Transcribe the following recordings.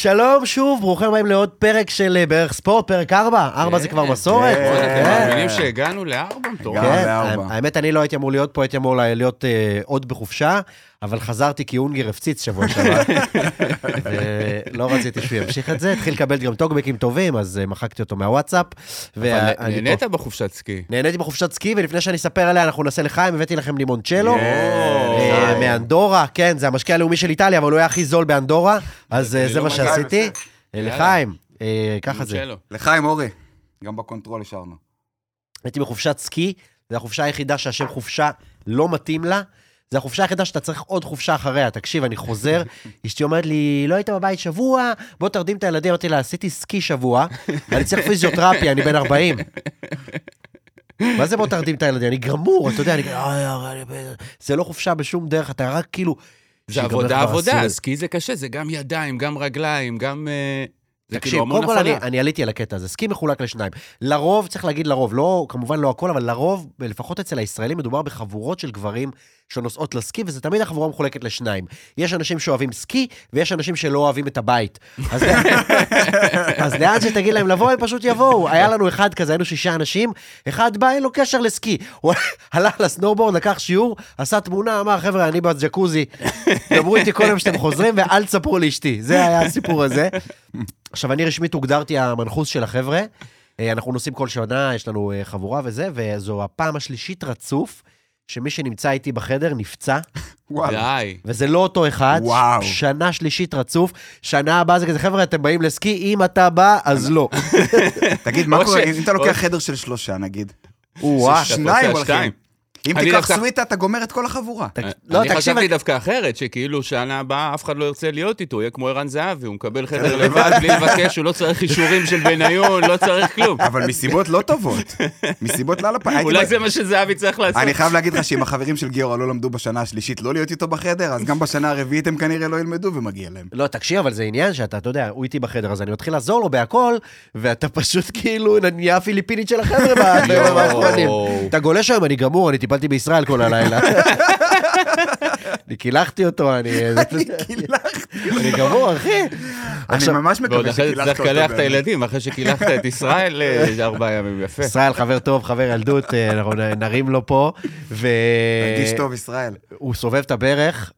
שלום שוב, ברוכים הבאים לעוד פרק של אה, בערך ספורט, פרק 4. 4 זה כבר מסורת. כן, כן. אתם מאמינים שהגענו לארבע מטורף. כן. האמת, אני לא הייתי אמור להיות פה, הייתי אמור להיות אה, עוד בחופשה, אבל חזרתי כי אונגר הפציץ שבוע שעבר. ולא רציתי שהוא ימשיך את זה, התחיל לקבל גם טוקבקים טובים, אז אה, מחקתי אותו מהוואטסאפ. אבל. נהנית בחופשת סקי. נהניתי בחופשת סקי, ולפני שאני אספר עליה, אנחנו נעשה לחיים, הבאתי לכם לימונצ'לו. אה, מאנדורה, כן, זה המשקיע הלאומי של איטליה, אבל הוא היה הכי זול באנדורה, אז אה, זה לא מה שעשיתי. אה. לחיים, אה, ככה זה. לחיים אורי, גם ב control השארנו. הייתי בחופשת סקי, זו החופשה היחידה שהשם חופשה לא מתאים לה. זו החופשה היחידה שאתה צריך עוד חופשה אחריה. תקשיב, אני חוזר, אשתי אומרת לי, לא היית בבית שבוע, בוא תרדים את הילדים. אמרתי לה, עשיתי סקי שבוע, אני צריך פיזיותרפיה, אני בן 40. מה זה בוא תרדים את הילדים? אני גמור, אתה יודע, אני כזה, "אוי, אוי, אוי, זה לא חופשה בשום דרך, אתה רק כאילו... זה עבודה עבודה. סקי זה קשה, זה גם ידיים, גם רגליים, גם... אה, זה תקשיב, כאילו קודם כל אני. אני עליתי על הקטע הזה, סקי מחולק לשניים. לרוב, צריך להגיד לרוב, לא, כמובן לא הכל, אבל לרוב, לפחות אצל הישראלים, מדובר בחבורות של גברים שנוסעות לסקי, וזה תמיד החבורה מחולקת לשניים. יש אנשים שאוהבים סקי, ויש אנשים שלא אוהבים את הבית. אז, אז לאן שתגיד להם לבוא, הם פשוט יבואו. היה לנו אחד כזה, היינו שישה אנשים, אחד בא, אין לו קשר לסקי. הוא הלך לסנובורד, לקח שיעור, עשה תמונה, אמר, חבר'ה, אני בג'קוזי, דברו איתי כל יום שאתם חוזרים, ואל תספרו לאשתי. זה היה הסיפור הזה. עכשיו, אני רשמית הוגדרתי המנחוס של החבר'ה. אה, אנחנו נוסעים כל שנה, יש לנו אה, חבורה וזה, וזו הפעם השלישית רצוף שמי שנמצא איתי בחדר נפצע, וואלה. די. וזה לא אותו אחד. וואו. שנה שלישית רצוף. שנה הבאה זה כזה, חבר'ה, אתם באים לסקי, אם אתה בא, אז לא. תגיד, מה קורה, אם אתה לוקח חדר של שלושה נגיד, או-אה. שניים הולכים. אם אני תיקח דווקא- סוויטה, אתה גומר את כל החבורה. אני לא, תקשיב, חשבתי דווקא אחרת, שכאילו שנה הבאה אף אחד לא ירצה להיות איתו, יהיה כמו ערן זהבי, הוא מקבל חדר לבד בלי לבקש, הוא לא צריך אישורים של בניון, לא צריך כלום. אבל מסיבות לא טובות. מסיבות לא לפ... הייתי אולי זה מה שזהבי צריך לעשות. אני חייב להגיד לך שאם החברים של גיורא לא למדו בשנה השלישית לא להיות איתו בחדר, אז גם בשנה הרביעית הם כנראה לא ילמדו ומגיע להם. לא, תקשיב, אבל זה עניין שאתה, אתה יודע, הוא איתי בחדר, אז אני מתחיל לעזור לו בהכל, ואתה פשוט כאילו נהיה הפיליפינית של החבר'ה האחרונים. אתה גולש היום, אני גמור, אני טיפלתי בישראל כל הלילה. אני קילחתי אותו, אני... אני גמור, אחי. אני ממש ועוד מקווה אחרי זה שקילחת צריך אותו. לקלח את. הילדים, אחרי שקילחת את ישראל, אה, ארבעה ימים, יפה. ישראל חבר טוב, חבר ילדות, אה, אנחנו נרים לו פה, ו... תרגיש טוב, ישראל. הוא סובב את הברך.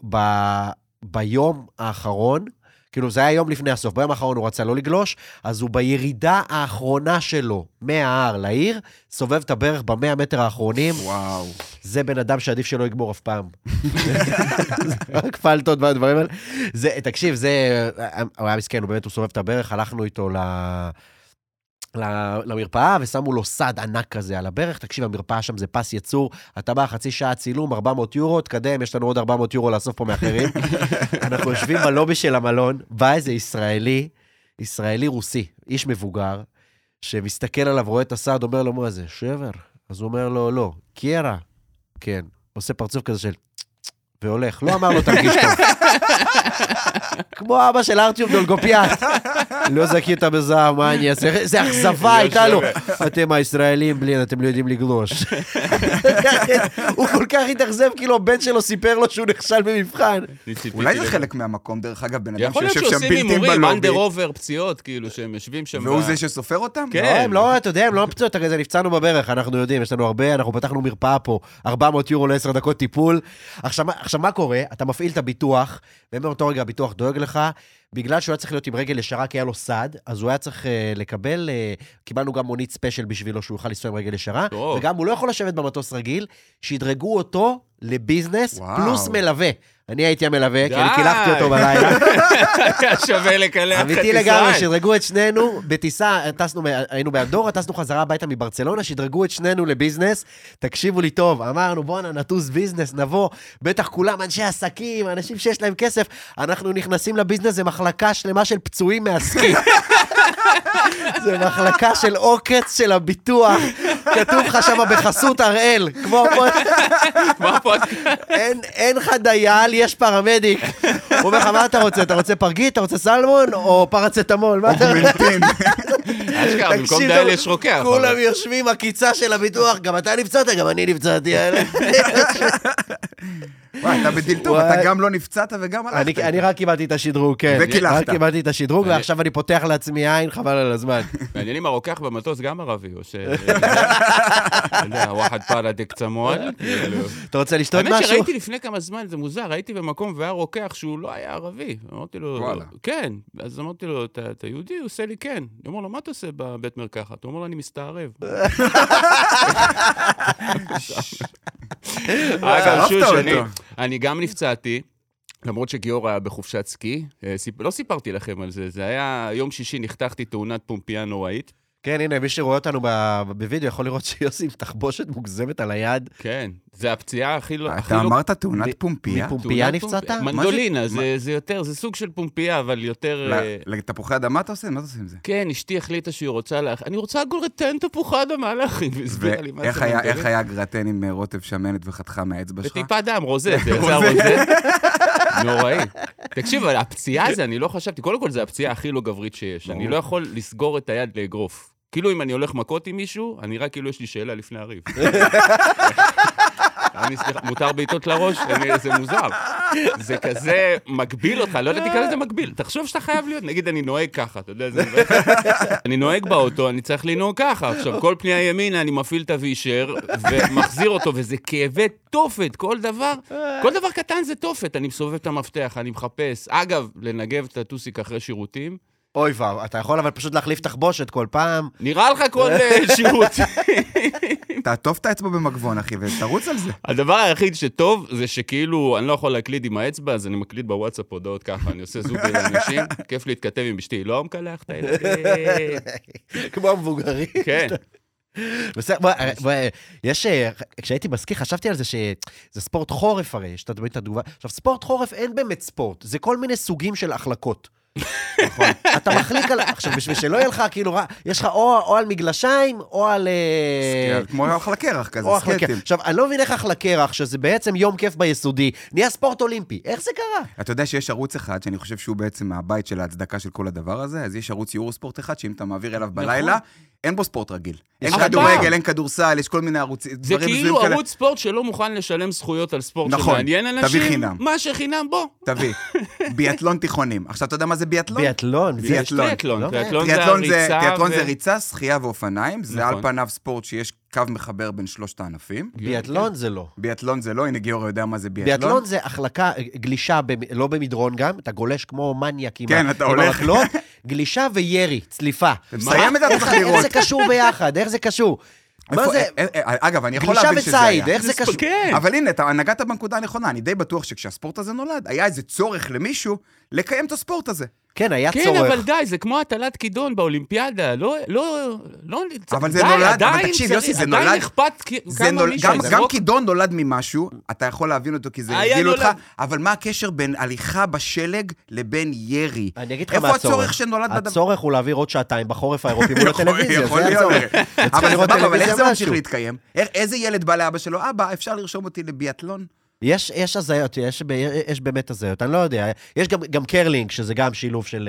ביום האחרון, כאילו זה היה יום לפני הסוף, ביום האחרון הוא רצה לא לגלוש, אז הוא בירידה האחרונה שלו מההר לעיר, סובב את הברך במאה מטר האחרונים, וואו. זה בן אדם שעדיף שלא יגמור אף פעם. רק פלטות והדברים האלה. זה, תקשיב, זה, הוא היה מסכן, הוא באמת, הוא סובב את הברך, הלכנו איתו ל... למרפאה ושמו לו סד ענק כזה על הברך. תקשיב, המרפאה שם זה פס יצור, אתה בא חצי שעה צילום, 400 יורו, תקדם, יש לנו עוד 400 יורו לאסוף פה מאחרים. אנחנו יושבים בלובי של המלון, בא איזה ישראלי, ישראלי רוסי, איש מבוגר, שמסתכל עליו, רואה את הסד, אומר לו, מה זה, שבר? אז הוא אומר לו, לא, קיירה. כן. עושה פרצוף כזה של... והולך. לא אמר לו, תרגיש טוב. כמו אבא של ארטיום דולגופיאט. לא זכית בזהב, מה אני אעשה? זה אכזבה הייתה לו. אתם הישראלים, בלי, אתם לא יודעים לגלוש. הוא כל כך התאכזב, כאילו הבן שלו סיפר לו שהוא נכשל במבחן. אולי זה. חלק מהמקום, דרך אגב, בן אדם יכול להיות שיושב שם שעושים בלתי הימורים, בלובי, under over, פציעות, כאילו, שהם יושבים שם. והוא זה שסופר אותם? כן. לא, לא, אתה יודע, הם לא פצועות, כזה נפצענו בברך, אנחנו יודעים, יש לנו הרבה, אנחנו פתחנו מרפאה פה, 400 יורו ל-10 דקות טיפול. עכשיו, עכשיו, מה קורה? אתה מפעיל את הביטוח, ומאותו רגע הביטוח דואג לך, בגלל שהוא היה צריך להיות עם רגל ישרה, כי היה לו סד, אז הוא היה צריך אה, לקבל, אה, קיבלנו גם מונית ספיישל בשבילו, שהוא יוכל לנסוע עם רגל ישרה, טוב. וגם הוא לא יכול לשבת במטוס רגיל, שדרגו אותו לביזנס, וואו. פלוס מלווה. אני הייתי המלווה, כי אני. קילחתי אותו בלילה. היה שווה לקלח את אמיתי. לגמרי, שדרגו את שנינו בטיסה, טסנו, היינו באנדורה, טסנו חזרה הביתה מברצלונה, שדרגו את שנינו לביזנס. תקשיבו לי טוב, אמרנו, בואנה, נטוס ביזנס, נבוא, בטח כולם אנשי עסקים, אנשים שיש להם כסף. אנחנו נכנסים לביזנס, זה מחלקה שלמה של פצועים מהסקי. זה מחלקה של עוקץ של הביטוח. כתוב לך שם בחסות הראל, כמו הפודקאסט. אין, אין לך דייל, יש פרמדיק. הוא אומר לך, מה אתה רוצה? אתה רוצה פרגית? אתה רוצה סלמון? או פרצטמול? מה אתה רוצה? אוגמנטין. אשכרה, במקום דייל יש רוקח. כולם יושבים, עקיצה של הביטוח, גם אתה נפצעת, גם אני נפצעתי. וואי, אתה וואי. אתה גם לא נפצעת וגם הלכת. אני רק קיבלתי את השדרוג, כן. וקילחת. רק קיבלתי את השדרוג, אני- ועכשיו אני פותח לעצמי עין, חבל על הזמן. מעניין אם הרוקח במטוס גם ערבי, או ש... אתה יודע, וואחד פעלה דקצמול. כאילו. אתה רוצה לשתות האמת משהו? שראיתי לפני כמה זמן, זה מוזר, הייתי במקום והיה רוקח שהוא לא היה ערבי. אמרתי לו. כן. אז אמרתי לו, "אתה יהודי? הוא עושה לי כן. אני אומר לו, מה אתה עושה בבית מרקחת? הוא אומר לו, אני מסתערב. אגב, שרפת שוש, אני- אותו. אני גם נפצעתי. למרות שגיאור היה בחופשת סקי, אה, סיפ- לא סיפרתי לכם על זה, זה היה יום שישי, נחתכתי תאונת פומפייה נוראית. כן, הנה, מי שרואה אותנו ב- בווידאו יכול לראות שיוסי עם תחבושת מוגזמת על היד. כן, זה הפציעה הכי לא... הכי אתה לא- אמרת תאונת פומפייה? מפומ- פומפייה תאונת נפצעת? מנדולינה, זה זה יותר, זה סוג של פומפייה, אבל יותר... אה, לתפוחי אדמה אתה עושה? מה אתה עושה עם זה? כן, אשתי החליטה שהיא רוצה להכין, אני רוצה גולרטן תפוחי אדמה להכין, והסבירה לי מה ואיך זה היה- מנדולין. איך היה גרטן עם אה, רוטב שמנת וחתיכה מהאצבע שלך? וטיפה דם, רוזה, זה יצא רוזה. נוראי. תקשיב, אבל הפציעה הזה, אני לא חשבתי, קודם כל, זו הפציעה הכי לא גברית שיש. אני. לא יכול לסגור את היד לאגרוף. כאילו, אם אני הולך מכות עם מישהו, אני רק כאילו יש לי שאלה לפני הריב. אני, סליחה, מותר בעיטות לראש? זה מוזר. זה כזה מגביל אותך, לא ידעתי כזה זה מגביל. תחשוב שאתה חייב להיות, נגיד אני נוהג ככה, אתה יודע. אני נוהג באוטו, אני צריך לנהוג ככה. עכשיו, כל פנייה ימינה, אני מפעיל את הווישר, ומחזיר אותו, וזה כאבי תופת, כל דבר, כל דבר קטן זה תופת. אני מסובב את המפתח, אני מחפש. אגב, לנגב את הטוסיק אחרי שירותים, אוי ואו, אתה יכול אבל פשוט להחליף תחבושת כל פעם. נראה לך כל אה, שירות. תעטוף את האצבע במגבון, אחי, ותרוץ על זה. הדבר היחיד שטוב זה שכאילו, אני לא יכול להקליד עם האצבע, אז אני מקליד בוואטסאפ הודעות ככה, אני עושה זוג לאנשים, כיף להתכתב עם אשתי, לא מקלח את הילדים. כמו המבוגרים. כן. בסדר, בוא, בוא, יש, אה, כשהייתי בסקי חשבתי על זה שזה ספורט חורף הרי, יש תמיד את התגובה. עכשיו, ספורט חורף אין באמת ספורט, זה כל מיני סוגים של החלקות. נכון. אתה מחליק על... עכשיו, בשביל שלא יהיה לך, כאילו, רע- יש לך או, או על מגלשיים, או על... אה, כמו אחלה קרח כזה. סקייטים. עכשיו, אני לא מבין איך אחלה קרח, שזה בעצם יום כיף ביסודי, נהיה ספורט אולימפי. איך זה קרה? אתה יודע שיש ערוץ אחד, שאני חושב שהוא בעצם הבית של ההצדקה של כל הדבר הזה, אז יש ערוץ יורו ספורט אחד, שאם אתה מעביר אליו בלילה, אין בו ספורט רגיל. אין אבל כדורגל. אין כדורסל, יש כל מיני ערוצים, זה כאילו. ערוץ ספורט שלא מוכן לשלם זכויות על ספורט נכון, שמעניין תביא אנשים. חינם. מה שחינם בוא. תביא, ביאטלון תיכונים. עכשיו, אתה יודע מה זה ביאטלון? ביאטלון. טריאטלון, לא טריאטלון זה הריצה. טריאטלון ו- זה ריצה, שחייה ואופניים, זה נכון. על פניו ספורט שיש קו מחבר בין שלושת הענפים. ביאטלון זה לא. ביאטלון זה לא, הנה גיורא יודע מה זה ביאטלון. ביאטלון זה החלקה, גלישה, במ- לא במדרון גם, אתה גולש כמו מניאק עם כן. המקלות, גלישה וירי, צליפה. מסיים את זה, איך. זה קשור ביחד? איך זה קשור? מה זה? אה, אה, אגב, אני יכול גלישה להבין שזה היה. וציד, איך זה קשור? כן. אבל הנה, אתה נגעת בנקודה הנכונה, אני די בטוח שכשהספורט הזה נולד, היה איזה צורך למישהו לקיים את הספורט הזה. כן, היה כן, צורך. אבל די, זה כמו הטלת כידון באולימפיאדה. לא, לא, לא... אבל זה די, נולד- אבל עדיין תקשיב, צריך- יוסי, זה עדיין נולד- אכפת כ- זה כמה נול... מישהו גם. גם כידון נולד ממשהו, אתה יכול להבין אותו כי זה הרגיל אותך, אבל מה הקשר בין הליכה בשלג לבין ירי? אני אגיד לך איפה מה הצורך. הצורך שנולד בדבר? הצורך הוא להעביר עוד שעתיים בחורף האירופי מול הטלוויזיה, זה. הצורך. צריך אבל אבל איך זה ממשיך. להתקיים? איזה ילד בא לאבא שלו, אבא, אפשר לרשום אותי לביאטלון? יש, יש הזיות, יש, יש באמת הזיות, אני לא יודע. יש גם, גם קרלינג, שזה גם שילוב של...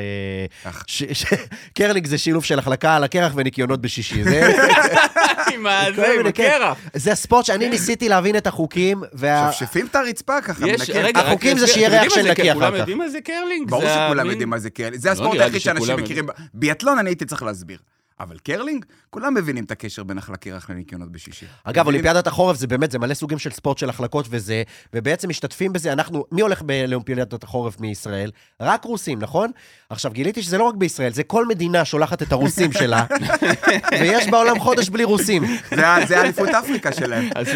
אה. ש, ש, קרלינג זה שילוב של החלקה על הקרח וניקיונות בשישי. זה, עם ה- כל זה, עם כן. הקרח. זה הספורט שאני ניסיתי להבין את החוקים, וה... שפשפים את הרצפה ככה, יש, מנקה. רגע, רק החוקים זה שיהיה ריח של נקי אחר כולם כך. יודעים מה זה קרלינג? ברור זה שכולם יודעים מה זה קרלינג. זה לא הספורט היחיד שאנשים מכירים. ביאטלון אני הייתי צריך להסביר. אבל קרלינג, כולם מבינים את הקשר בין החלקי קרח לניקיונות בשישי. אגב? אולימפיאדת החורף זה באמת, זה מלא סוגים של ספורט של החלקות וזה, ובעצם משתתפים בזה, אנחנו, מי הולך לאולימפיאדת החורף מישראל? רק רוסים, נכון? עכשיו, גיליתי שזה לא רק בישראל, זה כל מדינה שולחת את הרוסים שלה, ויש בעולם חודש בלי רוסים. זה אליפות אפריקה שלהם. אז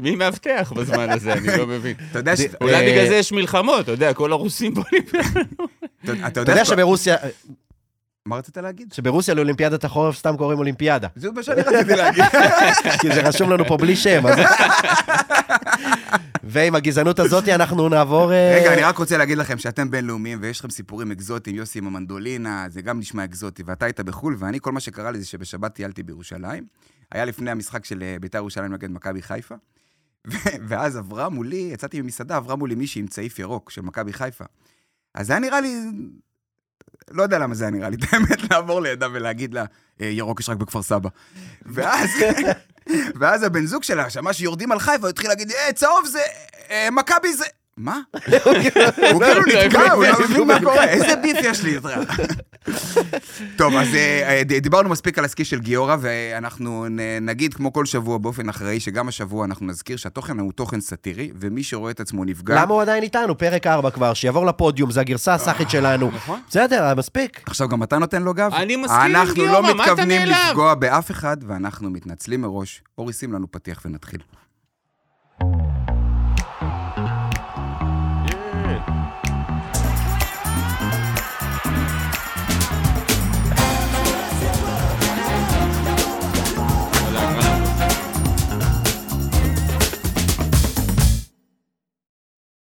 מי מאבטח? בזמן הזה? אני לא מבין. אולי אה, בגלל זה יש מלחמות, אתה יודע, כל הרוסים בונים. אתה יודע שברוסיה, מה רצית להגיד? שברוסיה לאולימפיאדת החורף סתם קוראים אולימפיאדה. זה מה שאני רציתי להגיד. כי זה רשום לנו פה בלי שם. אז... ועם הגזענות הזאת אנחנו נעבור... אה, רגע, אני רק רוצה להגיד לכם שאתם בינלאומיים ויש לכם סיפורים אקזוטיים, יוסי עם המנדולינה, זה גם נשמע אקזוטי, ואתה היית בחו"ל, ואני, כל מה שקרה לי זה שבשבת טיילתי בירושלים. היה לפני המשחק של אה, בית"ר ירושלים נגד מכבי חיפה, ואז עברה מולי, יצאתי ממסעדה, עברה מולי מישהי עם צעיף ירוק של מכבי חיפה. אז זה היה נראה לי, לא יודע למה זה היה נראה לי, את האמת, לעבור לידה ולהגיד לה, "אה, ירוק יש רק בכפר סבא. ואז, ואז הבן זוג שלה, שמע שיורדים על חיפה, הוא התחיל להגיד, אה, צהוב זה, אה, מכבי זה... מה? הוא כאילו נתקע, הוא לא מבין מה קורה, איזה ביף יש לי איתך. טוב, אז אה, ד- דיברנו מספיק על הסקי של גיורא, ואנחנו נגיד, כמו כל שבוע, באופן אחראי, שגם השבוע אנחנו נזכיר שהתוכן הוא תוכן סאטירי, ומי שרואה את עצמו נפגע... למה הוא עדיין איתנו? פרק 4 כבר, שיעבור לפודיום, זה הגרסה הסאחית שלנו. נכון. בסדר, מספיק. עכשיו גם אתה נותן לו גב? אני מסכים עם אנחנו גיורא, לא מה אתה מתכוונים נעלב? לפגוע באף אחד, ואנחנו מתנצלים מראש. אורי, שים לנו פתיח ונתחיל.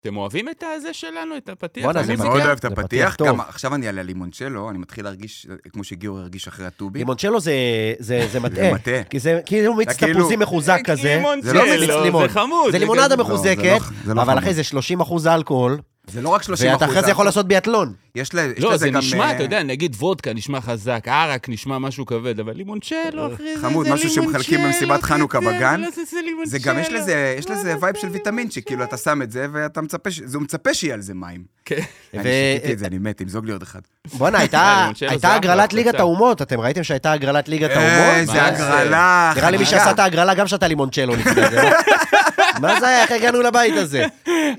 אתם אוהבים את הזה שלנו, את הפתיח? בואנה, אני זה אני פתיח? מאוד אוהב את הפתיח. גם עכשיו אני אעלה לימונצ'לו, אני מתחיל להרגיש כמו שגיור הרגיש אחרי הטובי. לימונצ'לו זה- זה זה מטעה. מטעה. כי זה כאילו מיץ כאילו- תפוזים מחוזק כזה. זה לא מיץ לימון. זה חמוד. זה לימונדה מחוזקת, לא, זה לא אבל חמוד. אחי זה 30 אחוז אלכוהול, זה לא רק 30 ואתה אחרי זה יכול לעשות ביאטלון. יש לא, לזה זה גם... נשמע, אה, אתה יודע, נגיד וודקה נשמע חזק, ערק נשמע משהו כבד, אבל לימונצ'לו, אחי, זה חמוד, זה משהו שמחלקים לימונצ'לו, במסיבת חנוכה זה- בגן. לא, זה- זה לימונצ'לו. זה גם, יש לזה, יש לא, לזה לא, vibe זה של ויטמין, שכאילו אתה שם את זה ואתה מצפה, הוא מצפה שיהיה על זה מים. כן. אני שתיתי את זה, אני מת, תמזוג לי עוד אחד. בואנה, אה, הייתה לימונצ'לו אחלה הגרלת. ליגת האומות, אתם ראיתם שהייתה הגרלת ליגת האומות? איזה הגרלה, נראה לי מי. שעשה את ההגרלה גם שתה לימונצ'לו לפני זה. מה זה היה? איך הגענו לבית הזה?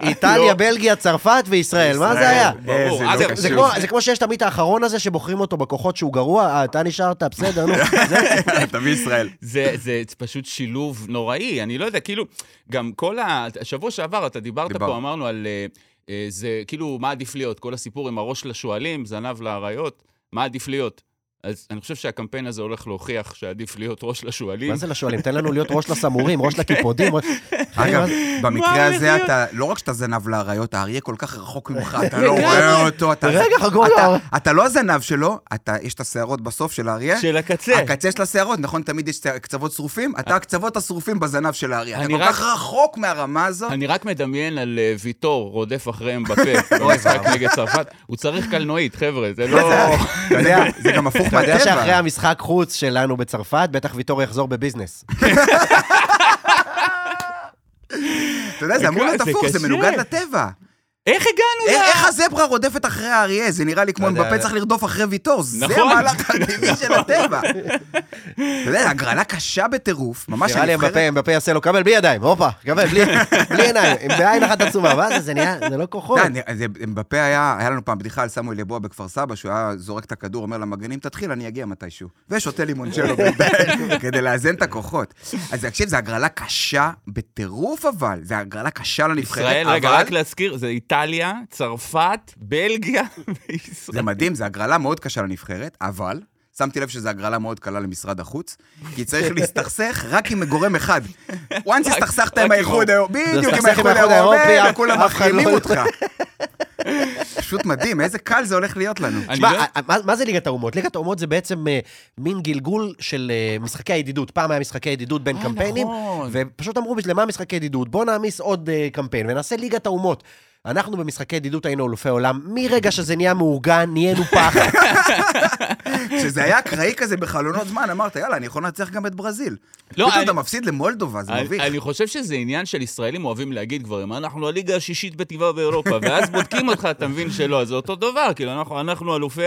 איטליה, בלגיה, צרפת וישראל, מה זה היה? ברור. איזה לא אגב, זה. כמו- זה כמו שיש תמיד האחרון הזה שבוחרים אותו בכוחות שהוא גרוע, אה, אתה נשארת, בסדר, נו. זה- אתה מישראל. זה, זה פשוט שילוב נוראי, אני לא יודע, כאילו, גם כל ה... השבוע שעבר אתה דיברת דיבר. פה, אמרנו על... אה, אה, זה כאילו, מה עדיף להיות? כל הסיפור עם הראש לשועלים, זנב לאריות, מה עדיף להיות? אז אני חושב שהקמפיין הזה הולך להוכיח שעדיף להיות ראש לשועלים. מה זה לשואלים? תן לנו להיות ראש לסמורים, ראש לקיפודים. ראש- אגב, במקרה הזה? אתה, לא רק שאתה זנב לאריות, האריה כל כך רחוק ממך, אתה לא רואה אותו, אתה... רגע, חכו, אתה- לא. אתה לא הזנב שלו, אתה, יש את השערות בסוף של האריה. של הקצה. הקצה של השערות, נכון, תמיד יש קצוות שרופים, אתה הקצוות השרופים בזנב של האריה. אתה כל כך רחוק מהרמה הזאת. אני רק מדמיין על אה, ויטור רודף אחריהם בפה במשחק נגד צרפת. הוא צריך קלנועית, חבר'ה, זה לא... אתה יודע, זה גם הפוך אתה יודע שאחרי מהטבע. המשחק חוץ שלנו בצרפת, בטח ויטור יחזור בביזנס. אתה יודע, זה אמור להיות הפוך, זה. מנוגד לטבע. איך הגענו איך ל... איך הזברה רודפת אחרי האריה? זה נראה לי כמו לא יודע. מבפה צריך לרדוף אחרי ויטור, זה נכון. המהלך הטבעי של הטבע. אתה יודע, הגרלה קשה בטירוף, ממש נראה לי אמבפה, אמבפה יעשה לו, קבל בלי ידיים, הופה, קבל, בלי בלי עיניים, עם בעין אחת עצומה, מה זה, זה נהיה, זה לא כוחות. זה- אמבפה היה, היה לנו פעם בדיחה על סמואל יבוע בכפר סבא, שהוא היה זורק את הכדור, אומר למגנים, תתחיל, אני אגיע מתישהו. ושותה לימונצ'לו כדי לאזן את הכוחות. אז תקשיב, זו הגרלה קשה בטירוף אבל, זו הגרלה קשה לנבחרת, ישראל, רגע, רק להזכיר, זה איטליה, צרפת, בלגיה וישראל. זה מדהים, זו הגרלה מאוד קשה לנבחרת, אבל... שמתי לב שזו הגרלה מאוד קלה למשרד החוץ, כי צריך להסתכסך רק עם גורם אחד. once הסתכסכת עם האיחוד האירופי, בדיוק עם האיחוד האירופי, אחד מחרימים לא- אותך. פשוט מדהים, איזה קל זה הולך להיות לנו. תשמע, לא- ה- מה- מה זה ליגת האומות? ליגת האומות זה בעצם אה, מין גלגול של אה, משחקי הידידות. פעם היה משחקי ידידות בין אה, קמפיינים, נכון. ופשוט אמרו, בשביל מה משחקי ידידות? בואו נעמיס עוד אה, קמפיין ונעשה ליגת האומות. אנחנו במשחקי ידידות היינו אלופי עולם, מרגע שזה נהיה מאורגן, נהיינו פח. כשזה היה אקראי כזה בחלונות זמן, אמרת, יאללה, אני יכול לנצח גם את ברזיל. לא, פתאום אני- אתה מפסיד למולדובה, זה אני, מביך. אני חושב שזה עניין של ישראלים אוהבים להגיד דברים, אנחנו הליגה השישית בטבעה באירופה, ואז בודקים אותך, אתה מבין שלא, זה אותו דבר, כאילו, אנחנו, אנחנו אלופי,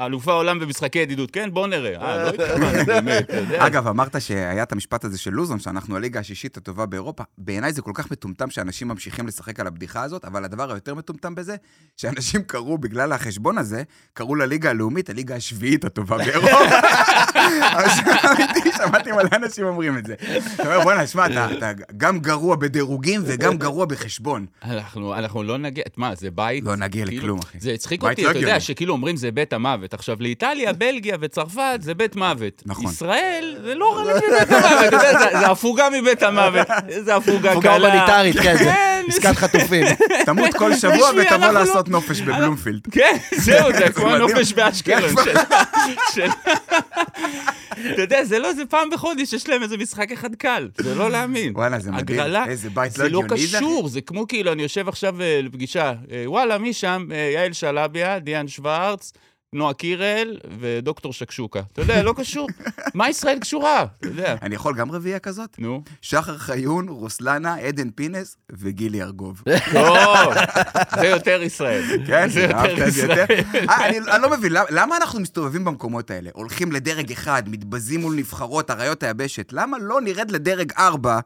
אלופי העולם במשחקי ידידות, כן, בוא נראה. אה, לא התכוונתי, באמת, אתה יודע. אגב, אמרת שהיה את המשפט הזה של לוזון, שאנחנו הליגה השישית הטובה באירופה. בעיניי זה כל כך מטומטם שאנשים ממשיכים לשחק על הבדיחה הזאת, אבל אבל הדבר היותר מטומטם בזה, שאנשים קראו, בגלל החשבון הזה, קראו לליגה הלאומית הליגה השביעית הטובה באירופה. אמיתי, שמעתי מלא אנשים אומרים את זה. אתה אומר, בואנה, שמע, אתה גם גרוע בדירוגים וגם גרוע בחשבון. אנחנו, אנחנו לא נגיע, מה, זה בית? לא נגיע כאילו, לכלום, אחי. זה הצחיק אותי, לא אתה יודע. שכאילו אומרים זה בית המוות. עכשיו, לאיטליה, בלגיה וצרפת זה בית מוות. נכון. ישראל זה לא חלק מבית המוות, אתה יודע, זה- הפוגה מבית המוות. זה הפוגה קלה. הפוגה הומניטרית, כן, כן, עסקת חטופים. תמות כל שבוע ותבוא אנחנו לא- לעשות נופש בבלומפילד. כן, זהו, זה כמו. הנופש באשקלון. אתה יודע, זה לא, זה פעם בחודש, יש להם איזה משחק אחד קל, זה לא להאמין. וואלה, זה מדהים. הגרלה, איזה בית לא לא הגיוני זה, אחי. קשור, זה כמו כאילו, אני יושב עכשיו אה, לפגישה, אה, וואלה, מי שם? אה, יעל שלביה, דיאן שוורץ, נועה קירל ודוקטור שקשוקה. אתה יודע, לא קשור. מה ישראל קשורה? אתה יודע. אני יכול גם רביעייה כזאת? נו. שחר חיון, רוסלנה, עדן פינס וגילי ארגוב. לא, זה יותר ישראל. כן, זה יותר? ישראל. אה, אני אני לא מבין, למה אנחנו מסתובבים במקומות האלה? הולכים לדרג אחד, מתבזים מול נבחרות, אריות היבשת, למה לא נרד לדרג ארבע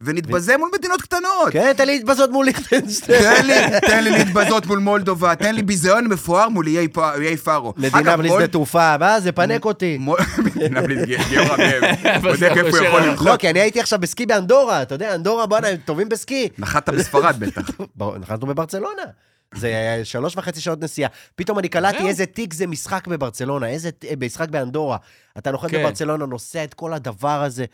ונתבזה מול מדינות קטנות? כן, תן לי להתבזות מול ליכטנשטיין. תן לי, תן לי להתבזות מול מולדובה, תן לי ביזיון מפואר מול איי פ- איי פארו. מדינה בלי שדה תעופה, מה זה, פנק אותי. מדינה בלי גיורא בודק איפה הוא יכול לא, לנחת. כי אני הייתי עכשיו בסקי באנדורה, אתה יודע, אנדורה, בואנה, הם טובים בסקי. נחת בספרד בטח. נחתנו בברצלונה. זה היה שלוש וחצי שעות נסיעה. פתאום אני קלטתי. איזה תיק זה משחק בברצלונה, איזה ט- משחק באנדורה. אתה נוחת כן. בברצלונה, נוסע את כל הדבר הזה.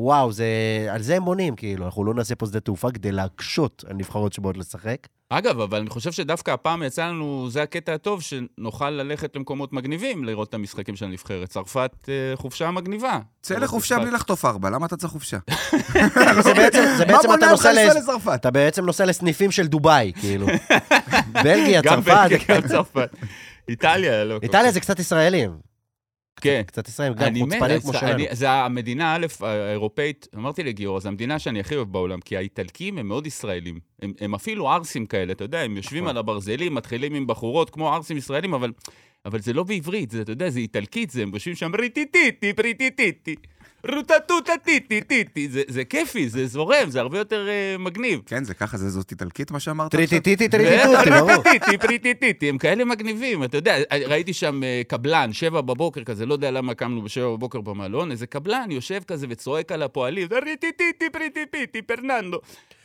וואו, זה... על זה הם בונים, כאילו. אנחנו לא נעשה פה שדה תעופה כדי להקשות על נבחרות שבאות לשחק. אגב, אבל אני חושב שדווקא הפעם יצא לנו, זה הקטע הטוב, שנוכל ללכת למקומות מגניבים לראות את המשחקים של הנבחרת. צרפת, אה, חופשה מגניבה. צא לחופשה בלי לחטוף ארבע, למה אתה צריך חופשה? זה בעצם, זה בעצם מה אתה ממך נוסע לצרפת? אתה בעצם נוסע לסניפים של דובאי, כאילו. בלגיה, גם צרפת. בלגיה, גם צרפת. איטליה, לא איטליה. זה קצת ישראלים. כן. קצת ישראלים, גם חוצפנים כמו שלנו. זה המדינה, א', האירופאית, אמרתי לגיורא, זו המדינה שאני הכי אוהב בעולם, כי האיטלקים הם מאוד ישראלים. הם, הם אפילו ערסים כאלה, אתה יודע, הם יושבים נכון. על הברזלים, מתחילים עם בחורות כמו ערסים ישראלים, אבל, אבל זה לא בעברית, זה, אתה יודע, זה איטלקית, זה, הם יושבים שם ריטיטיטי, פריטיטיטי, רוטטוטה טיטי טיטי, זה, זה כיפי, זה זורם, זה הרבה יותר אה, מגניב. כן, זה ככה, זה זאת איטלקית מה שאמרת עכשיו? טריטיטיטי, טריטיטוטי, ברור. פריטיטיטי, הם כאלה מגניבים, אתה יודע, ראיתי שם אה, קבלן, שבע בבוקר כזה, לא יודע למה קמנו בשבע בבוקר במלון, איזה קבלן יושב כזה וצועק על הפועלים, ריטיטיטי, פריטיטיטי, פרננדו.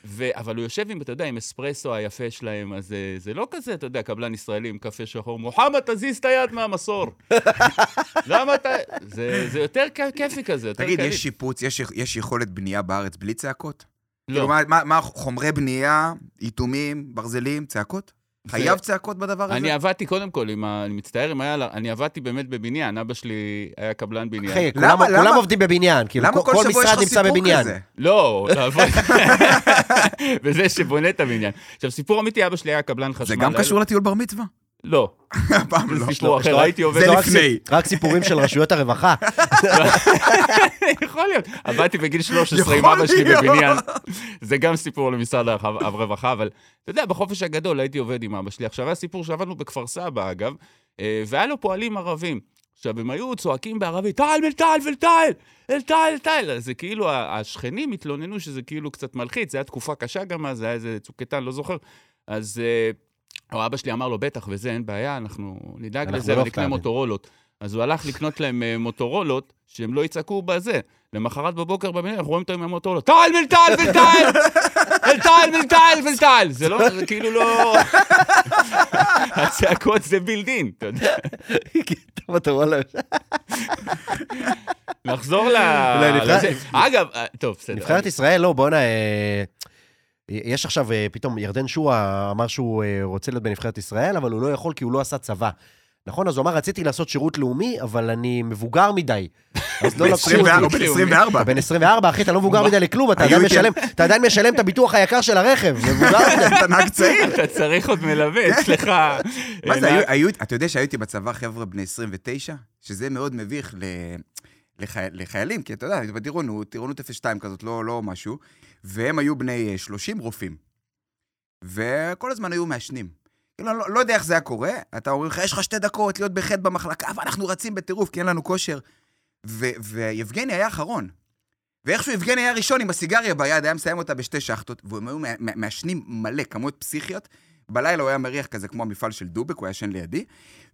ו- אבל הוא יושב עם, אתה יודע, עם אספרסו היפה שלהם, אז אה, זה לא כזה, אתה יודע, קבלן ישראלי עם קפה שחור, מוחמד, תזיז את היד מהמסור. למה אתה... זה זה יותר כיפי כזה, יותר תגיד, קליט. יש שיפוץ, יש- יש יכולת בנייה בארץ בלי צעקות? לא. כאילו, מה- מה- מה, חומרי בנייה, איתומים, ברזלים, צעקות? חייב צעקות בדבר הזה? אני עבדתי קודם כל, עם ה... אני מצטער אם היה... אני עבדתי באמת בבניין, אבא שלי היה קבלן בניין. אחי, למה- כולם- למה- כולם עובדים בבניין, כאילו, למה כל משרד נמצא בבניין. כזה? לא, לעבוד. וזה שבונה את הבניין. עכשיו, סיפור אמיתי, אבא שלי היה קבלן חשמל. זה גם קשור לטיול בר מצווה? לא, הפעם זה לא. סיפור יש אחר, הייתי עובד... זה לא רק לפני. רק סיפורים של רשויות הרווחה. יכול להיות. עבדתי בגיל 13 עם אבא שלי. בבניין. זה גם סיפור למשרד הרווחה, אבל אתה יודע, בחופש הגדול הייתי עובד עם אבא שלי. עכשיו, היה סיפור שעבדנו בכפר סבא, אגב, אה, והיה לו פועלים ערבים. עכשיו, הם היו צועקים בערבית, טל ולטל ולטל, אלטל, אלטל. אז זה כאילו, השכנים התלוננו שזה כאילו קצת מלחיץ, זו הייתה תקופה קשה גם אז, זה היה איזה צוק איתן, לא זוכר. אז אה, או אבא שלי אמר לו, בטח, וזה, אין בעיה, אנחנו נדאג אנחנו לזה לא ונקנה אופתענו." מוטורולות. אז הוא הלך לקנות להם אה, מוטורולות, שהם לא יצעקו בזה. למחרת בבוקר בבניין, אנחנו רואים אותם עם המוטורולות, טל ולטל ולטל! ולטל ולטל ולטל! זה לא, זה כאילו לא... הצעקות זה בילדין, אתה יודע. להם. נחזור ל... אגב, אה, טוב, בסדר. נבחרת ישראל, לא, בואנה, אה, יש עכשיו, אה, פתאום ירדן שועה אמר שהוא אה, רוצה להיות בנבחרת ישראל, אבל הוא לא יכול כי הוא לא עשה צבא. נכון? אז הוא אמר, רציתי לעשות שירות לאומי, אבל אני מבוגר מדי. אז לא לקחו ב-24, הוא אותי. בן 24. אתה בן 24, אחי, אתה לא מבוגר מדי לכלום, אתה עדיין משלם, אתה עדיין משלם את הביטוח היקר של הרכב, מבוגר מדי. אתה נהג צעיר. אתה צריך עוד מלווה, יש לך... מה זה, אה, אתה יודע שהייתי בצבא חבר'ה בני 29? שזה מאוד מביך ל... לחי... לחיילים, כי אתה יודע, בטירונות, טירונות 02 כזאת, לא, לא משהו, והם היו בני אה, 30 רופאים. וכל הזמן היו מעשנים. כאילו, לא, לא יודע איך זה היה קורה, אתה אומר לך, יש לך שתי דקות להיות בחטא במחלקה, ואנחנו רצים בטירוף, כי אין לנו כושר. ו- ויבגני היה אחרון. ואיכשהו יבגני היה ראשון עם הסיגריה ביד, היה מסיים אותה בשתי שחטות, והם היו מע- מע- מעשנים מלא, כמויות פסיכיות, בלילה הוא היה מריח כזה כמו המפעל של דובק, הוא היה ישן לידי,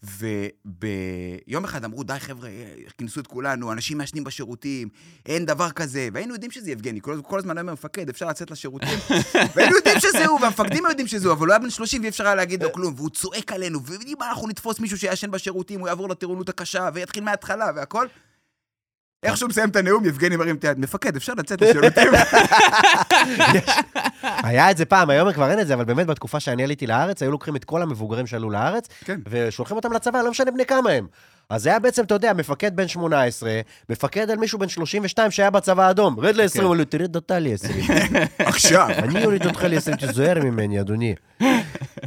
וביום אחד אמרו, די חבר'ה, כינסו את כולנו, אנשים מעשנים בשירותים, אין דבר כזה, והיינו יודעים שזה יבגני, כל, כל הזמן היה מפקד, אפשר לצאת לשירותים, והיינו יודעים שזה הוא, והמפקדים יודעים שזה הוא, אבל הוא היה בן 30 ואי אפשר היה להגיד לו כלום, והוא צועק עלינו, ואם אנחנו נתפוס מישהו שיעשן בשירותים, הוא יעבור לטירונות הקשה, ויתחיל מההתחלה והכל. איך שהוא מסיים את הנאום, יבגני מרים את היד, מפקד, אפשר לצאת לשירותים? היה את זה פעם, היום כבר אין את זה, אבל באמת בתקופה שאני עליתי לארץ, היו לוקחים את כל המבוגרים שעלו לארץ, כן. ושולחים אותם לצבא, לא משנה בני כמה הם. אז זה היה בעצם, אתה יודע, מפקד בן 18, מפקד על מישהו בן 32 שהיה בצבא האדום. רד ל-20, הוא אומר לו, תרד אותה ל-20. עכשיו. אני אוריד אותך ל-20, תיזהר ממני, אדוני.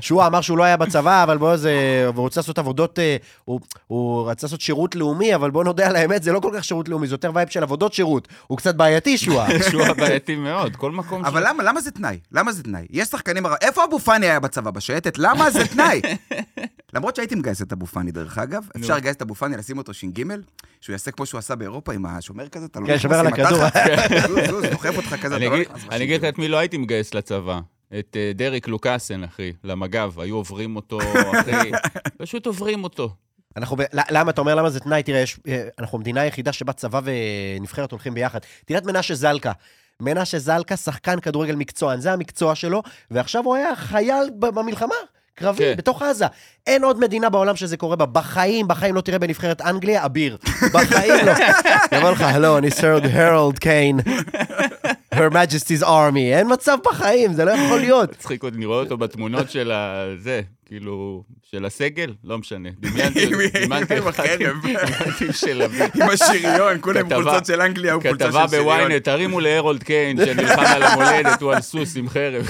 שועה אמר שהוא לא היה בצבא, אבל בוא, זה... והוא רוצה לעשות עבודות... אה, הוא, הוא רצה לעשות שירות לאומי, אבל בוא נודה על האמת, זה לא כל כך שירות לאומי, זה יותר vibe של עבודות שירות. הוא קצת בעייתי, שועה. שהוא הבעייתי מאוד, כל מקום אבל למה, למה זה תנאי? למה זה תנאי? יש שחקנים... איפה אבו פאני היה בצבא? בשייטת? למה זה תנאי? למרות שהייתי מגייס את אבו פאני, דרך אגב, אפשר לגייס את אבו פאני, לשים אותו ש"ג, שהוא יעשה כמו שהוא עשה באירופה עם השומר כזה, אתה לא כן, שומר על הכדור. זוז, זוז, דוחף אותך כזה, אני אתה לא נכנס אני אגיד לך בש"ג. את מי לא הייתי מגייס לצבא. את אה, דריק לוקאסן, אחי, למג"ב. היו עוברים אותו, אחי. פשוט עוברים אותו. אנחנו, ב... למה, אתה אומר למה זה תנאי? תראה, יש, אה, אנחנו המדינה היחידה שבה צבא ונבחרת הולכים ביחד. תראה את מנשה זלקה. מנשה זלקה, שחקן כדורגל מקצוען, זה המקצוע שלו, ועכשיו הוא היה חייל במלחמה. קרבי, כן. בתוך עזה. אין עוד מדינה בעולם שזה קורה בה. בחיים, בחיים לא תראה בנבחרת אנגליה אביר. בחיים לא. יבוא לך, הלו, אני סרד הרולד קיין. Her Majesty's Army. אין מצב בחיים, זה לא יכול להיות. מצחיק אני רואה אותו בתמונות של ה... זה, כאילו, של הסגל? לא משנה. דמיינתי, דמיינתי עם החרב. דמיינתי של אביב. עם השריון, כולם עם כתבה- חולצות של אנגליה, הוא חולצה של כתבה שריון. בוויינט, תרימו להרולד קיין, שנלחם על המולדת, הוא על סוס עם חרב.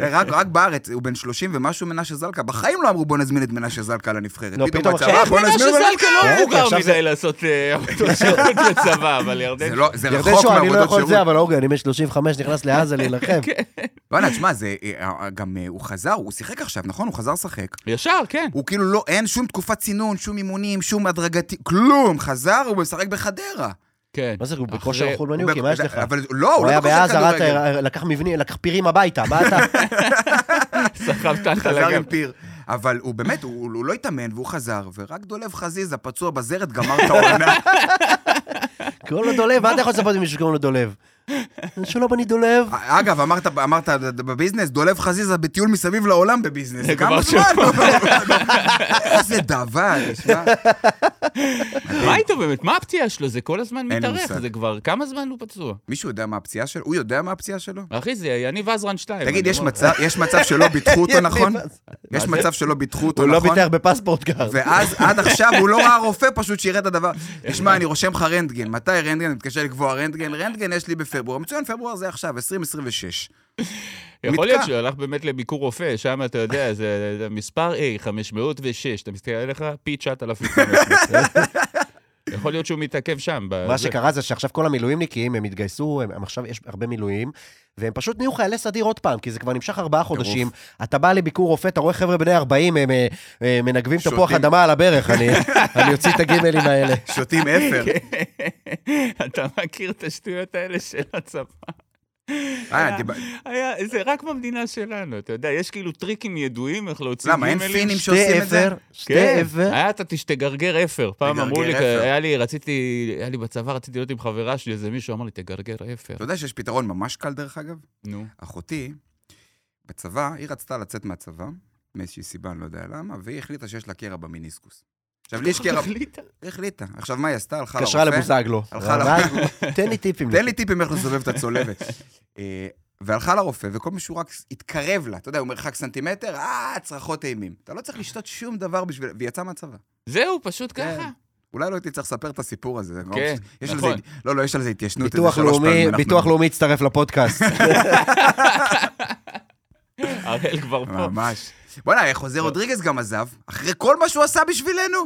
רק, רק בארץ, הוא בן 30 ומשהו מנשה זלקה, בחיים לא אמרו בוא נזמין את מנשה זלקה לנבחרת. לא, פתאום עכשיו- בוא מנשה נזמין אותו זלקה לא כן, מבוגר עכשיו זה- מדי לעשות אה, עבודות שירות בצבא, אבל ירדן... זה לא- זה ירדן רחוק שואה, אני לא מעבודות יכול את שירות. זה, אבל אורגן, אני בן 35, נכנס לעזה להילחם. וואלה, תשמע, זה אה, גם, אה, הוא חזר, הוא שיחק עכשיו, נכון? הוא חזר לשחק. ישר, כן. הוא כאילו לא, אין שום תקופת צינון, שום אימונים, שום הדרגתי, כלום, חזר, הוא משחק בחדרה. כן. מה זה, הוא בכושר חולמניוקי, ב- מה יש לך? אבל לא, הוא לא היה בכושר בעזה, כדורגל. לקח מבנים, לקח פירים הביתה, באת? סחב תחת חזר לגב. עם פיר. אבל הוא באמת, הוא, לא התאמן והוא חזר, ורק דולב חזיזה, פצוע בזרת, גמר את העונה. קוראים לו דולב, מה אתה יכול לספר עם מישהו שקוראים לו דולב? שלום, אני דולב. אגב, אמרת, אמרת בביזנס, דולב חזיזה בטיול מסביב לעולם בביזנס. כמה זמן? איזה דבר. מה איתו באמת? מה הפציעה שלו? זה כל הזמן מתארך. זה כבר... כמה זמן הוא פצוע? מישהו יודע מה הפציעה שלו? הוא יודע מה הפציעה שלו? אחי, זה יניב עזרן 2. תגיד, יש מצב, שלא ביטחו אותו נכון? יש? מצב שלא ביטחו אותו הוא לא נכון? ביטח בפספורט קארד. ואז, עד עכשיו, הוא לא ראה רופא, פשוט שירת את הדבר. תשמע, אני רושם לך רנטגן. מתי רנטגן? אני מתקשר לקבוע רנטגן. רנטגן יש לי בפברואר. מצוין, פברואר זה עכשיו, 2026. יכול להיות. שהוא הלך באמת לביקור רופא, שם אתה יודע, זה זה מספר A, 506, אתה מסתכל עליך, פי 9,500. יכול להיות שהוא מתעכב שם. מה בזה. שקרה זה שעכשיו כל המילואימניקים, הם התגייסו, הם, הם עכשיו, יש הרבה מילואים, והם פשוט נהיו חיילי סדיר עוד פעם, כי זה כבר נמשך ארבעה חודשים. אתה בא לביקור רופא, אתה רואה חבר'ה בני 40, הם אה, אה, מנגבים תפוח. אדמה על הברך, אני אוציא את הגימלים האלה. שותים אפר. אתה מכיר את השטויות האלה של הצבא? אה, היה, זה רק במדינה שלנו, אתה יודע, יש כאילו טריקים ידועים איך להוציא למה, אין גימלים. פינים שעושים את זה? שתי כן, אפר. היה אתה תגרגר אפר. פעם אמרו לי. היה לי, רציתי, היה לי בצבא, רציתי להיות עם חברה שלי, איזה מישהו אמר לי, תגרגר אפר. אתה יודע שיש פתרון ממש קל, דרך אגב? נו. אחותי, בצבא, היא רצתה לצאת מהצבא, מאיזושהי סיבה, אני לא יודע למה, והיא החליטה שיש לה קרע במיניסקוס. עכשיו, לי יש קרע... החליטה? היא החליטה. עכשיו, מה היא עשתה? הלכה לרופא. התקשרה לבוזגלו. הלכה מה- תן לי טיפים. תן לי טיפים איך לסובב את הצולבת. אה, והלכה לרופא, וכל מי שהוא רק התקרב לה, אתה יודע, הוא מרחק סנטימטר, אה, צרחות אימים. אתה לא צריך לשתות שום דבר בשביל... והיא יצאה מהצבא. זהו, פשוט כן. ככה. אולי לא הייתי צריך לספר את הסיפור הזה. כן, נכון. זה, לא, לא, יש על זה התיישנות ביטוח לאומי הצטרף לפודקאסט. הראל כבר פה. ממש. בוא'נה, חוזה רודריגז גם עזב, אחרי כל מה שהוא עשה בשבילנו.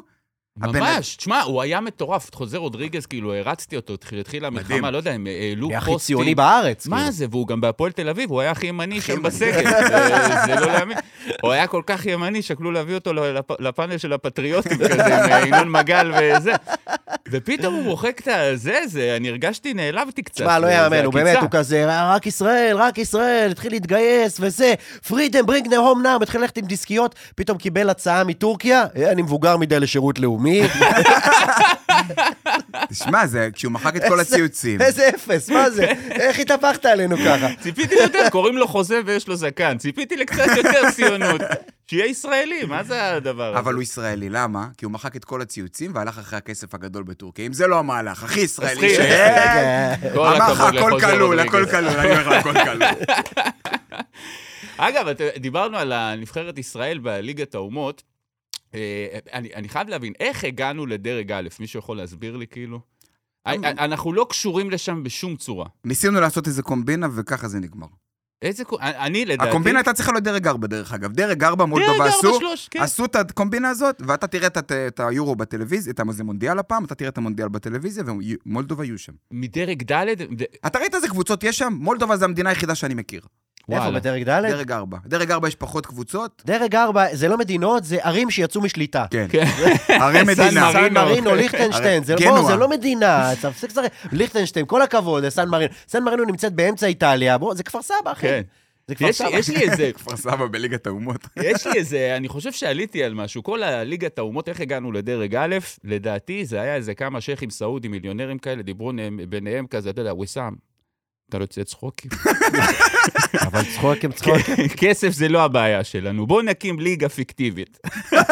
ממש, תשמע, הוא היה מטורף. חוזר רודריגז, כאילו, הרצתי אותו, התחילה. המלחמה, לא יודע, הם העלו מי פוסטים. הכי ציוני בארץ. מה כאילו. זה, והוא גם בהפועל תל אביב, הוא היה הכי ימני שם. בסגל, זה- לא להאמין. הוא היה כל כך ימני, שקלו להביא אותו לפ- לפאנל של הפטריוטים כזה, עם אה, ינון מגל וזה. ופתאום הוא מוחק את הזה, זה, אני הרגשתי, נעלבתי קצת. תשמע, לא יאמן, הוא באמת. הוא כזה, רק ישראל, רק ישראל, התחיל להתגייס וזה, freedom, bring them home now, התחיל ללכת עם דיסקיות, פתאום קיבל הצעה מטורקיה, "אה, אני מבוגר מדי לשירות לאומי, תשמע, זה כשהוא מחק את כל הציוצים. איזה אפס, מה זה? איך התהפכת עלינו ככה? ציפיתי יותר, קוראים לו חוזה ויש לו זקן. ציפיתי לקצת יותר ציונות. שיהיה ישראלי, מה זה הדבר הזה? אבל הוא ישראלי, למה? כי הוא מחק את כל הציוצים והלך אחרי הכסף הגדול בטורקיה. אם זה לא המהלך, הכי ישראלי. רגע, כל אמר לך, הכל כלול, הכל. כלול, אני אומר לך, הכל כלול. אגב, דיברנו על הנבחרת ישראל בליגת האומות. אה, אני, חייב להבין, איך הגענו לדרג א'? מישהו יכול להסביר לי, כאילו? אה, אנחנו לא קשורים לשם בשום צורה. ניסינו לעשות איזה קומבינה וככה זה נגמר. איזה... קו- אני לדעתי... הקומבינה הייתה צריכה להיות דרג 4 דרך אגב. דרג 4 דרג מולדובה ארבע, עשו, כן. עשו את הקומבינה הזאת, ואתה תראה את, היורו בטלוויזיה, את זה מונדיאל הפעם, אתה תראה את המונדיאל בטלוויזיה, ומולדובה יהיו שם. מדרג ד', ד- אתה ראית איזה קבוצות יש שם? מולדובה זה המדינה היחידה שאני מכיר. איפה, וואלה. בדרג ד'? דרג 4. דרג 4 יש פחות קבוצות. דרג 4 זה לא מדינות, זה ערים שיצאו משליטה. כן. כן. סן מדינה. סן מרינו, ליכטנשטיין, זה גנואה. בוא, זה לא מדינה, תפסיק לשחק. ליכטנשטיין, כל הכבוד, סן מרינו. סן מרינו נמצאת באמצע איטליה, בוא, זה כפר סבא, אחי. כן. זה כפר יש לי- סבא. יש לי איזה... כפר סבא בליגת האומות. יש לי איזה, אני חושב שעליתי על משהו. כל הליגת האומות, איך הגענו לדרג א', לדעתי זה היה איזה כמה שייחים סעודים, מיליונרים כאלה, דיברו ביניהם כזה, אתה יודע, וויסאם, אתה לא יוצא צחוקים. אבל צחוקים, צחוקים. כסף זה לא הבעיה שלנו, בואו נקים ליגה פיקטיבית.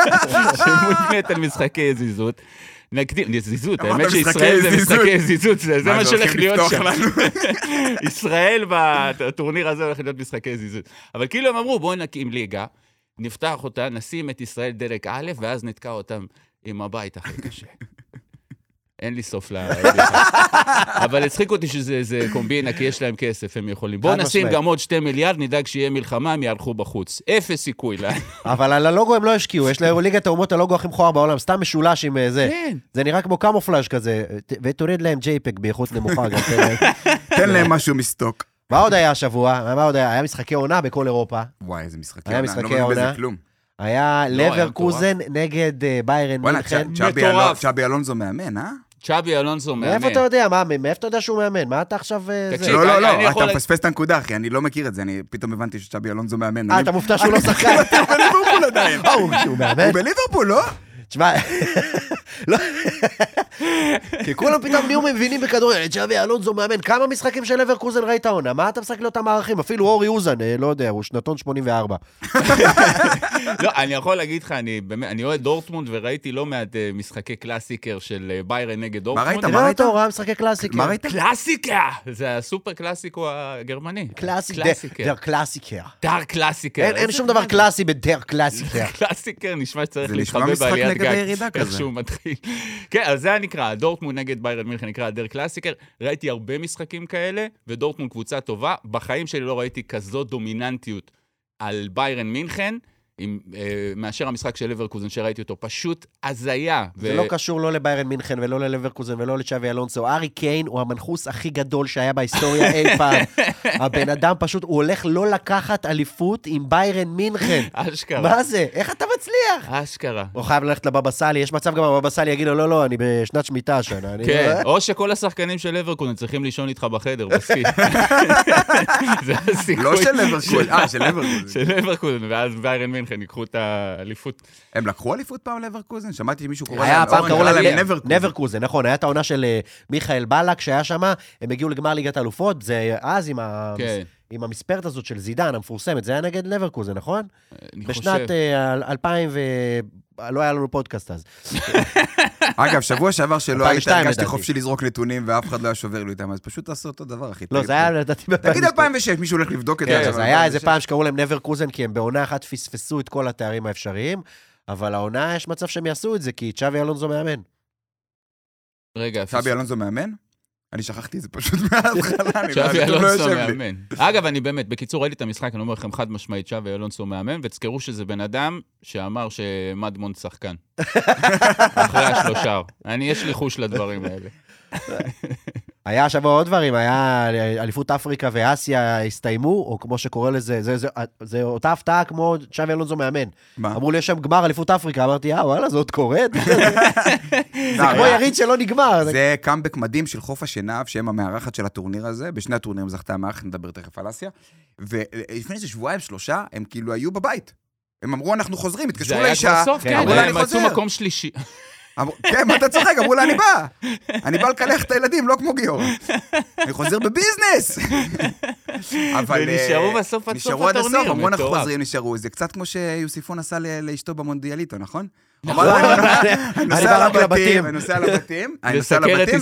שמותנית על משחקי זיזות. נקדים, זיזות, האמת שישראל זה. משחקי זיזות, זה מה, שהולך להיות שם. ישראל בטורניר הזה הולך להיות משחקי זיזות. אבל כאילו הם אמרו, בואו נקים ליגה, נפתח אותה, נשים את ישראל דרג א', ואז נתקע אותם עם הבית הכי קשה. אין לי סוף לבדיחה. אבל הצחיק אותי שזה קומבינה, כי יש להם כסף, הם יכולים. בואו נשים. גם עוד שתי מיליארד, נדאג שיהיה מלחמה, הם יערכו בחוץ. אפס סיכוי להם. אבל על הלוגו הם לא השקיעו, יש להם ליגת האומות הלוגו הכי מכוער בעולם, סתם משולש עם אה, זה. כן. זה נראה כמו קמופלאז' כזה, ותוריד להם JPEG באיכות נמוכה גם. תן להם. משהו מסטוק. מה עוד היה השבוע? מה עוד היה? היה משחקי עונה בכל אירופה. וואי, איזה משחקי היה עונה, לא משחקי מבין בזה עונה. היה היה לברקוזן נגד אה, ביירן וואלה, מינכן. אלון- צ'אבי אלונזו מאמן, אה? צ'אבי אלונסו מאמן. מאיפה אתה יודע? מה, מאיפה אתה יודע שהוא מאמן? מה אתה עכשיו... אה, תקשיב? לא, לא, לא, אתה מפספס את הנקודה, אחי, אני לא מכיר את זה, אני פתאום הבנתי שצ'אבי אלונזו מאמן. אה, אתה מופתע שהוא לא שחקן? הוא בליברפול עדיין. הוא הוא מאמן? הוא בליברפול, לא? תשמע, לא, כי כולם פתאום נהיו מבינים בכדורגל, צ'אבי אלונזו מאמן, כמה משחקים של לברקוזן ראית העונה? מה אתה משחק לאותם מערכים? אפילו אורי אוזן, אה, לא יודע, הוא שנתון 84. לא, אני יכול להגיד לך, אני באמת, אני אוהד דורטמונד וראיתי לא מעט אה, משחקי קלאסיקר של אה, ביירן נגד דורטמונד. ראית? מה ראית? אותו, ראה משחקי קלאסיקר. מה ראית? קלאסיקה! זה הסופר קלאסיקו הגרמני. קלאסיקר. דר קלאסיקר. דר קלאסיקר. אין שום דבר מה? קלאסי בדר קלאסיקר. קלאסיקר נשמע שצריך להתחבא בעליית נגד גג. הירידה איך כזה. שהוא מתחיל. כן, אז זה נקרא, דורטמונד נגד ביירן מינכן נקרא דר קלאסיקר. ראיתי הרבה משחקים כאלה, ודורטמונד קבוצה טובה. בחיים שלי לא ראיתי כזאת דומיננטיות על ביירן מינכן. עם, אה, מאשר המשחק של לברקוזן שראיתי אותו, פשוט הזיה. זה לא קשור לא לביירן מינכן ולא ללברקוזן ולא לצ'אבי אלונסו. הארי קיין הוא המנחוס הכי גדול שהיה בהיסטוריה אי פעם. הבן אדם פשוט, הוא הולך לא לקחת אליפות עם ביירן מינכן. אשכרה. מה זה? איך אתה מצליח? אשכרה. הוא חייב ללכת לבבא סאלי, יש מצב גם הבבא סאלי יגיד לו, לא, לא, אני בשנת שמיטה השנה. כן, לא-" או שכל השחקנים של לברקוזן צריכים לישון איתך בחדר, בסקי. זה הסיכוי. לא של לברקול, אה, של לברקול. של לברקוזן, ואז ביירן מינכן ייקחו את האליפות. הם לקחו אליפות פעם לברקוזן? שמעתי שמישהו קורא היה להם, פעם קראו קרא להם נברקוזן. נברקוזן, נכון, היה את העונה של אה, מיכאל בלק שהיה שם, הם הגיעו לגמר ליגת האלופות, זה אז עם ה- כן. עם המספרת הזאת של זידן המפורסמת, זה היה נגד לברקוזן, נכון? אני בשנת חושב... אה, 2000 ו... לא היה לנו פודקאסט אז. אגב, שבוע שעבר שלא היית, 2002 הרגשתי. חופשי לזרוק נתונים ואף אחד לא היה שובר לי אותם, אז פשוט תעשו אותו דבר, אחי. לא, זה היה לדעתי תגיד ב-2002. 2006, מישהו הולך לבדוק את זה. כן, זה היה איזה 2006. פעם שקראו להם נברקוזן, כי הם בעונה אחת פספסו את כל התארים האפשריים, אבל העונה, יש מצב שהם יעשו את זה, כי צ'אבי אלונזו מאמן. רגע, צ'אבי אלונזו מאמן? אני שכחתי את זה פשוט מההתחלה, אני לא- לא יושב לי. מאמן. אגב, אני באמת, בקיצור, ראיתי את המשחק, אני אומר לכם חד משמעית, צ'אבי אלונסו מאמן, ותזכרו שזה בן אדם שאמר שמדמונד שחקן. אחרי השלושה. אני, יש לי חוש לדברים האלה. היה השבוע עוד דברים, היה אליפות אפריקה ואסיה הסתיימו, או כמו שקורא לזה, זה, זה, זה אותה הפתעה כמו שווי אלונזו מאמן. מה? אמרו לי, יש שם גמר אליפות אפריקה, אמרתי, אה, וואלה, זה עוד קורה? זה כמו היה- יריד שלא נגמר. זה- זה קאמבק מדהים של חוף השנהב, שהם המארחת של הטורניר הזה. בשני הטורנירים זכתה המארחת, נדבר תכף על אסיה. ולפני איזה שבועיים, שלושה, הם כאילו היו בבית. הם אמרו, אנחנו חוזרים, זה התקשרו היה לאישה, כבר סוף, כן, כן, אמרו לה, אני הם מצאו חוזר. מקום שלישי. כן, מה אתה צוחק? אמרו לה, אני בא. אני בא לקלח את הילדים, לא כמו גיורא. אני חוזר בביזנס. אבל... ונשארו אה, בסוף עד סוף נשארו עד הטורניר, הסוף, אמרו אנחנו. חוזרים, נשארו. זה קצת כמו שיוסיפון עשה לאשתו במונדיאליטו, נכון? נכון. אני נוסע לבתים. אני נוסע לבתים, אני נוסע לבתים.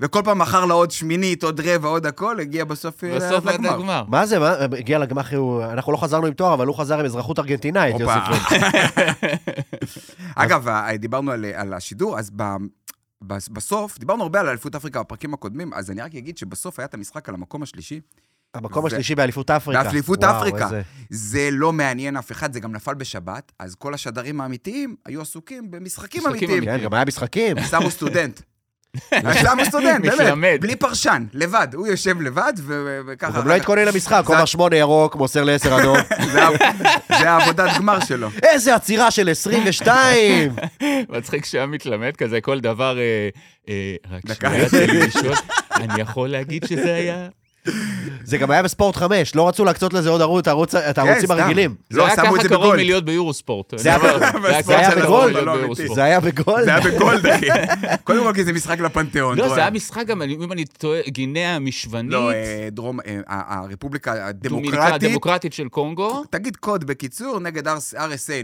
וכל פעם מכר לה עוד שמינית, עוד רבע, עוד הכל, הגיע בסוף אה, לגמר. הגמר. מה זה, הגיע לגמר, הוא- אנחנו לא חזרנו עם תואר, אבל הוא חזר עם אזרחות ארגנטינאית, פריד. אגב, ה- דיברנו על, על השידור, אז בסוף, דיברנו הרבה על אליפות אפריקה בפרקים הקודמים, אז אני רק אגיד שבסוף היה את המשחק על המקום השלישי. המקום ו- השלישי באליפות אפריקה. באליפות אפריקה. איזה- זה לא מעניין אף אחד, זה גם נפל בשבת, אז כל השדרים האמיתיים היו עסוקים במשחקים משחקים אמיתיים. כן, גם היה משחקים. שמו סטודנט. שמו סטודנט, באמת. בלי פרשן, לבד. הוא יושב לבד, ו- ו- הוא וככה... גם לא התכונן למשחק, כל זה- שמונה ירוק, מוסר לעשר אדום. זה זה העבודת גמר שלו. איזה עצירה של 22! מצחיק שהיה מתלמד כזה, כל דבר... אה, אה, רק. שנייה. אני יכול להגיד שזה היה... זה גם היה בספורט 5, לא רצו להקצות לזה עוד ערוץ, את הערוצים סתם. הרגילים. זה לא, היה שמו את ככה זה קרוב בגולד. מלהיות ביורוספורט. זה היה- זה היה בגולד, לא. ביורוספורט. זה היה בגולד. זה היה בגולד, אחי. קודם כל, כי זה משחק לפנתיאון. לא, זה? היה משחק גם, אם אני טועה, גינאה המשוונית, לא, אה, דרום, אה, הרפובליקה הדמוקרטית, הדמוקרטית של קונגו, תגיד קוד בקיצור, נגד RSA,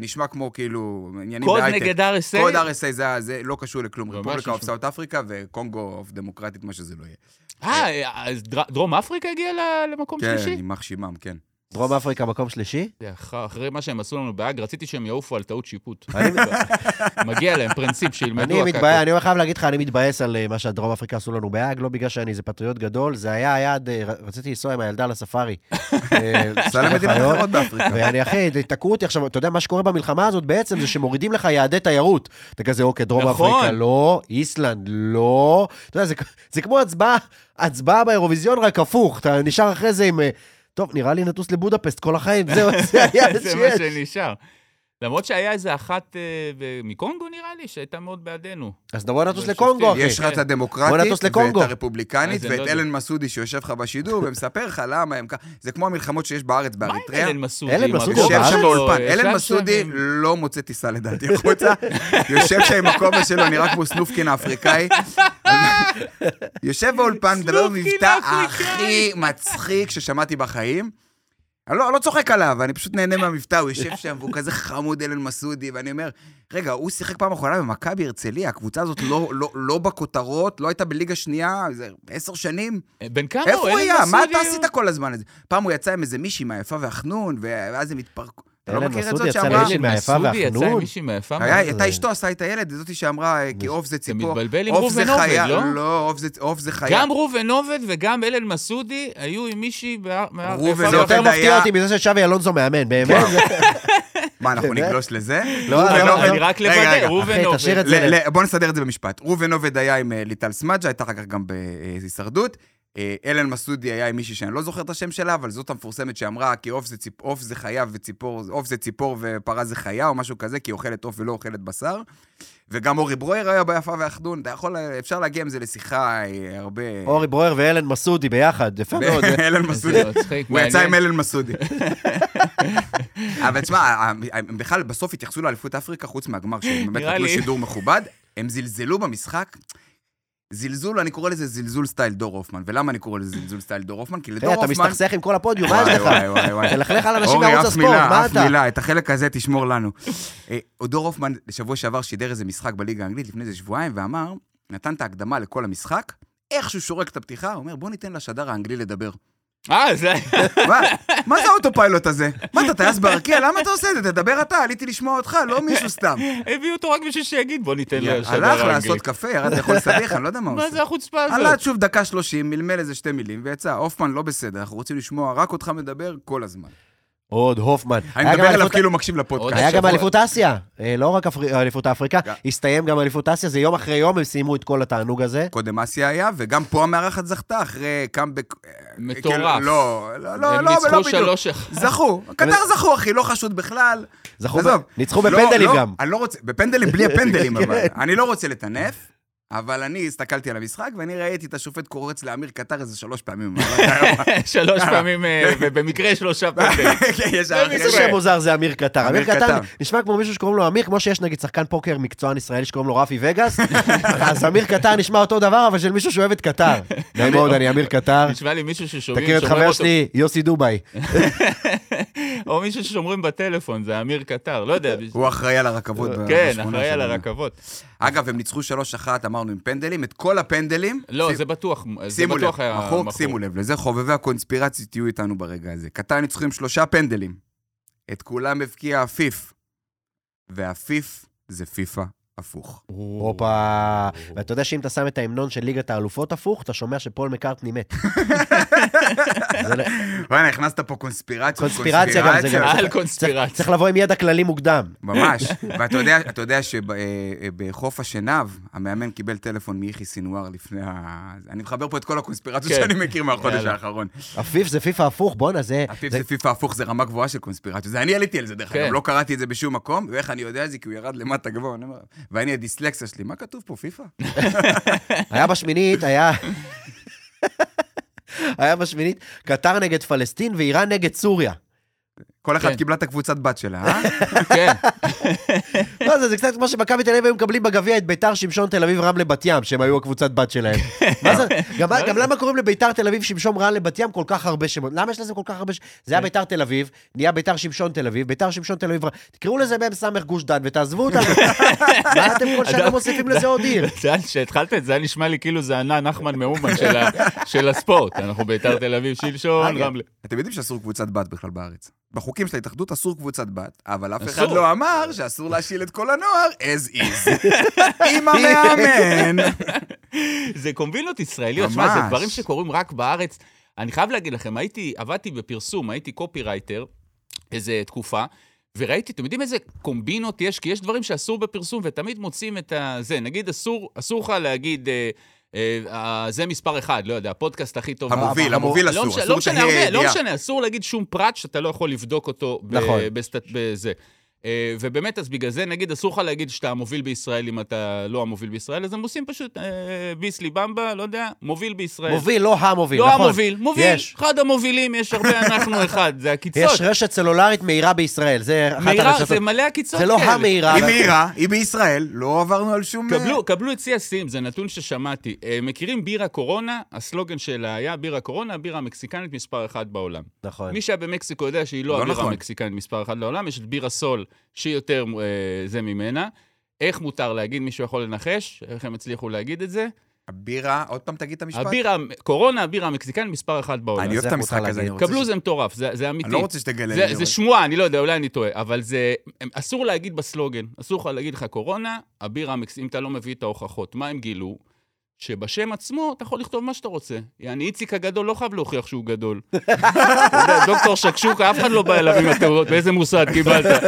נשמע כמו כאילו עניינים קוד בהייטק. נגד RSA. קוד RSA זה, זה לא קשור לכלום. רפובליקה of. South אפריקה וקונגו of דמוקרטית, מה שזה לא יהיה. אה, אז דר- דרום אפריקה הגיעה למקום כן, שלישי? יימח שמם, כן. דרום אפריקה, מקום שלישי? אח- אחרי מה שהם עשו לנו בהאג, רציתי שהם יעופו על טעות שיפוט. מגיע להם פרינציפ, שילמדו אני הקקו. מתבאס, אני חייב להגיד לך, אני מתבאס על אה, מה שדרום אפריקה עשו לנו בהאג, לא בגלל שאני איזה פטריוט גדול, זה היה היעד, אה, רציתי לנסוע עם הילדה לספארי. אה, סע למדינות לחיות. אחרות באפריקה. ואני, אחי, תקעו אותי עכשיו, אתה יודע, מה שקורה במלחמה הזאת בעצם זה שמורידים לך יעדי תיירות. אתה כזה, אוקיי, דרום נכון. אפריקה, לא, איסלנד, לא. אתה יודע, זה, זה כמו הצבעה, הצבעה באירוויזיון, רק הפוך. אתה נשאר אחרי זה עם... אה, טוב, נראה לי נטוס לבודפסט כל החיים, זהו, זה היה זה מה שנשאר. למרות שהיה איזה אחת אה, מקונגו, נראה לי, שהייתה מאוד בעדנו. אז בוא נטוס לקונגו. אחי. יש לך את בוא הדמוקרטית. ואת הרפובליקנית לא ואת יודע. אלן מסודי שיושב לך בשידור ומספר לך למה הם ככה. זה כמו המלחמות שיש בארץ, מה עם באריתריאה. אלן מסודי? אלן מסודי יושב שם? באולפן. אלן מסודי לא מוצא טיסה לדעתי החוצה. יושב שם עם הכובע שלו, נראה כמו סנופקין האפריקאי. יושב באולפן, מדבר במבטא. הכי מצחיק ששמעתי בחיים. אני לא, לא צוחק עליו, אני פשוט נהנה מהמבטא, הוא יושב שם והוא כזה חמוד אלן מסודי, ואני אומר, רגע, הוא שיחק פעם אחרונה במכבי הרצליה, הקבוצה הזאת לא, לא, לא בכותרות, לא הייתה בליגה שנייה, זה עשר שנים. בן כמה איפה הוא? הוא אלן היה? מה אתה הוא? עשית כל הזמן הזה? פעם הוא יצא עם איזה מישהי מהיפה והחנון, ואז הם התפרקו. אתה לא מכיר את זאת יצא שאמרה? מהיפה מסודי יצא עם והחנון? מישהי מהיפה היה, מאוד. הייתה אשתו עשתה את הילד, זאתי שאמרה, כי עוף זה ציפור. מתבלבל עם ראובן עובד. לא? לא, עוף זה- חיה. גם ראובן עובד וגם אלן מסודי היו עם מישהי... ראובן יפה זה יותר עובד. מפתיע היה- אותי מזה ששווי אלונזו מאמן, באמת. זה- מה, אנחנו? נגלוש לזה? לא, עובד- אני רק לוודא. ראובן עובד. בוא נסדר את זה במשפט. ראובן עובד היה עם אה, ליטל סמדג'ה, הייתה אחר כך גם בהישרדות. אה, אלן מסודי היה עם מישהי שאני לא זוכר את השם שלה, אבל זאת המפורסמת שאמרה כי עוף זה, ציפ... עוף זה חיה וציפור, עוף זה ציפור ופרה זה חיה, או משהו כזה, כי היא אוכלת עוף ולא אוכלת בשר. וגם אורי ברויר היה ביפה והאחדון, אתה יכול, אפשר להגיע עם זה לשיחה אה, הרבה... אורי ברויר ואלן מסודי ביחד, יפה מאוד. אלן מסודי. הוא יצא עם. אלן מסודי. אבל תשמע, הם בכלל בסוף התייחסו לאליפות אפריקה, חוץ מהגמר, שהם באמת נתנו. שידור מכובד, הם זלזלו במשחק. זלזול, אני קורא לזה זלזול סטייל דור הופמן. ולמה אני קורא לזה זלזול סטייל דור הופמן? כי לדור תראה, אתה הופמן... מסתכסך עם כל הפודיום, מה יש לך? תלכלך על אנשים אורי, מערוץ אף הספורט, מה אף אתה? מילה, את החלק הזה תשמור לנו. אה, דור הופמן, בשבוע שעבר שידר איזה משחק בליגה האנגלית לפני איזה שבועיים, ואמר, נתן את ההקדמה לכל המשחק, איך שהוא שורק את הפתיחה, הוא אומר, בוא ניתן לשדר האנגלי לדבר. אה, זה... מה, מה זה ה autopilot הזה? מה, אתה טייס ברקיע? למה אתה עושה את זה? תדבר אתה, עליתי לשמוע אותך, לא מישהו סתם. הביאו אותו רק בשביל שיגיד, בוא ניתן לשדר הלך. לעשות קפה, ירד לאכול סביח, אני לא יודע מה הוא מה עושה. זה החוצפה עלה הזאת? שוב דקה שלושים, מלמל איזה שתי מילים, ויצא, הופמן לא בסדר, אנחנו רוצים לשמוע רק אותך מדבר כל הזמן. עוד הופמן. אני מדבר אליפות- כאילו מקשיב לפודקאסט. היה גם אליפות אסיה, אה, לא רק אפר- אליפות אפריקה, גם. הסתיים גם אליפות אסיה, זה יום אחרי יום, הם סיימו את כל התענוג הזה. קודם אסיה היה, וגם פה המארחת זכתה אחרי קאמבק... אה, מטורף. כאילו, לא, לא, לא, הם לא, ניצחו לא בדיוק. שלוש אחד. זכו. קטר זכו, אחי, לא חשוד בכלל. זכו. ניצחו לא, בפנדלים לא, גם. אני לא רוצה, בפנדלים, בלי הפנדלים, אבל. כן. אני לא רוצה לטנף, אבל אני הסתכלתי על המשחק, ואני ראיתי את השופט קורץ לאמיר קטר איזה שלוש פעמים. שלוש פעמים, אה, ובמקרה שלושה פנדלים. יש איזה שם מוזר זה אמיר קטר. אמיר קטר. נשמע כמו מישהו שקוראים לו אמיר, כמו שיש נגיד שחקן פוקר מקצוען ישראלי שקוראים לו רפי וגאס, אז אמיר קטר נשמע אותו דבר, אבל של מישהו שאוהב את קטר. נעים מאוד, אני אמיר קטר. נשמע לי מישהו ששומעים, תכיר את חבר שלי, יוסי דובאי. או מישהו ששומרים בטלפון, זה אמיר קטר, לא יודע. הוא אחראי על הרכבות כן, אחראי על. הרכבות. אגב, הם ניצחו 3-1, אמרנו, עם פנדלים, את כל הפנדלים. לא, זה בטוח, זה שימו לב, בטוח היה מכור. שימו לב, לזה חובבי הקונספירציה תהיו איתנו ברגע הזה. קטר ניצחו עם שלושה פנדלים. את כולם הבקיע עפיף. ועפיף זה פיפא הפוך. הופה. ואתה יודע שאם אתה שם את ההמנון של ליגת האלופות הפוך, אתה שומע שפול מקארטני מת. זה לא- וואי, הכנסת פה קונספירציות. קונספירציה גם, זה גם- על קונספירציה. צריך לבוא עם ידע כללי מוקדם. ממש. ואתה יודע, אתה יודע שבחוף השנהב, המאמן קיבל טלפון מיחי סינואר לפני ה... אני מחבר פה את כל הקונספירציות כן. שאני מכיר מהחודש. האחרון. עפיף זה פיפא הפוך, בואנה, זה... הפיפ זה- זה פיפא הפוך, זה רמה גבוהה של קונספירציות. זה אני עליתי על זה, דרך כן. אגב, לא קראתי את זה בשום מקום, ואיך אני יודע זה? כי הוא ירד למטה גבוה. ואני, הדיסלקסיה שלי, מה כתוב פה, פיפא? היה בשמינית, היה... היה בשמינית, קטר נגד פלסטין ואיראן נגד סוריה. כל אחד כן. קיבלה את הקבוצת בת שלה, אה? כן, לא, זה, זה קצת כמו שמכבי תל אביב היו מקבלים בגביע את ביתר שמשון תל אביב רמלה בת ים, שהם היו הקבוצת בת שלהם. מה זה, גם, גם למה קוראים לביתר תל אביב שמשון רמלה בת ים כל כך הרבה שמות? למה יש לזה כל כך הרבה שמות? זה היה ביתר תל אביב, נהיה ביתר שמשון תל אביב, ביתר שמשון תל אביב, תקראו לזה מ"ס גוש דן ותעזבו אותנו. מה אתם כל שנה מוסיפים לזה עוד עיר? כשהתחלת את זה, היה נשמע לי כאילו זה ענה נחמן מאומן של הספורט. אנחנו ביתר תל אביב, שלשון, אגב, רמלה. אתם יודעים שאסור קבוצת בת בכלל בארץ. בחוקים של ההתאחדות אסור קבוצת בת, אבל אף אחד. לא אמר שאסור להשאיל את כל הנוער as is. עם המאמן. זה קומבינות ישראליות, שמע, זה. דברים שקורים רק בארץ. אני חייב להגיד לכם, הייתי, עבדתי בפרסום, הייתי קופירייטר איזה תקופה, וראיתי, אתם יודעים איזה קומבינות יש? כי יש דברים שאסור בפרסום, ותמיד מוצאים את. זה, נגיד, אסור, לך להגיד, אה, אה, זה מספר אחד, לא יודע, הפודקאסט הכי טוב. המוביל, המוביל לא אסור, אסור לא שתהיה הרבה, לא ידיעה. משנה, אסור להגיד שום פרט שאתה לא יכול לבדוק אותו נכון. בזה. אה, ובאמת, אז בגלל זה, נגיד, אסור לך להגיד שאתה המוביל בישראל אם אתה לא המוביל בישראל, אז הם עושים פשוט אה, ביסלי במבה, לא יודע, מוביל בישראל. מוביל, לא המוביל, לא נכון. המוביל, מוביל, יש. אחד המובילים, יש הרבה, אנחנו אחד, זה הקיצות. יש רשת סלולרית מהירה בישראל, זה אחת מהירה, הרשתות. זה מלא הקיצות זה לא כאלה. המהירה. היא מהירה, היא בישראל, לא עברנו על שום... קבלו, קבלו את שיא השיאים, זה נתון ששמעתי. אה, מכירים בירה קורונה? הסלוגן שלה היה בירה קורונה, הבירה המקסיקנית מספר אחת בעולם. נכון. מי שהיה במקסיקו יודע שהיא לא לא הבירה נכון. המקסיקנית מספר אחת לעולם, יש את בירה סול, שהיא יותר אה, זה ממנה. איך מותר להגיד? מישהו יכול לנחש? איך הם הצליחו להגיד את זה? הבירה, עוד פעם תגיד את המשפט. הבירה, קורונה, הבירה המקסיקנית מספר אחת בעולם. אני אוהב זה את המשחק הזה. אני רוצה... קבלו, ש- זה מטורף, זה, זה אמיתי. אני לא רוצה שתגלה זה, לי. זה שמועה, אני לא יודע, אולי אני טועה, אבל זה... הם- אסור להגיד בסלוגן, אסור לך להגיד לך קורונה, הבירה המקס... אם אתה לא מביא את ההוכחות. מה הם גילו? שבשם עצמו אתה יכול לכתוב מה שאתה רוצה. יעני, איציק הגדול לא חייב להוכיח שהוא גדול. דוקטור שקשוקה, אף אחד לא בא אליו עם התיאוריות, באיזה מוסד קיבלת.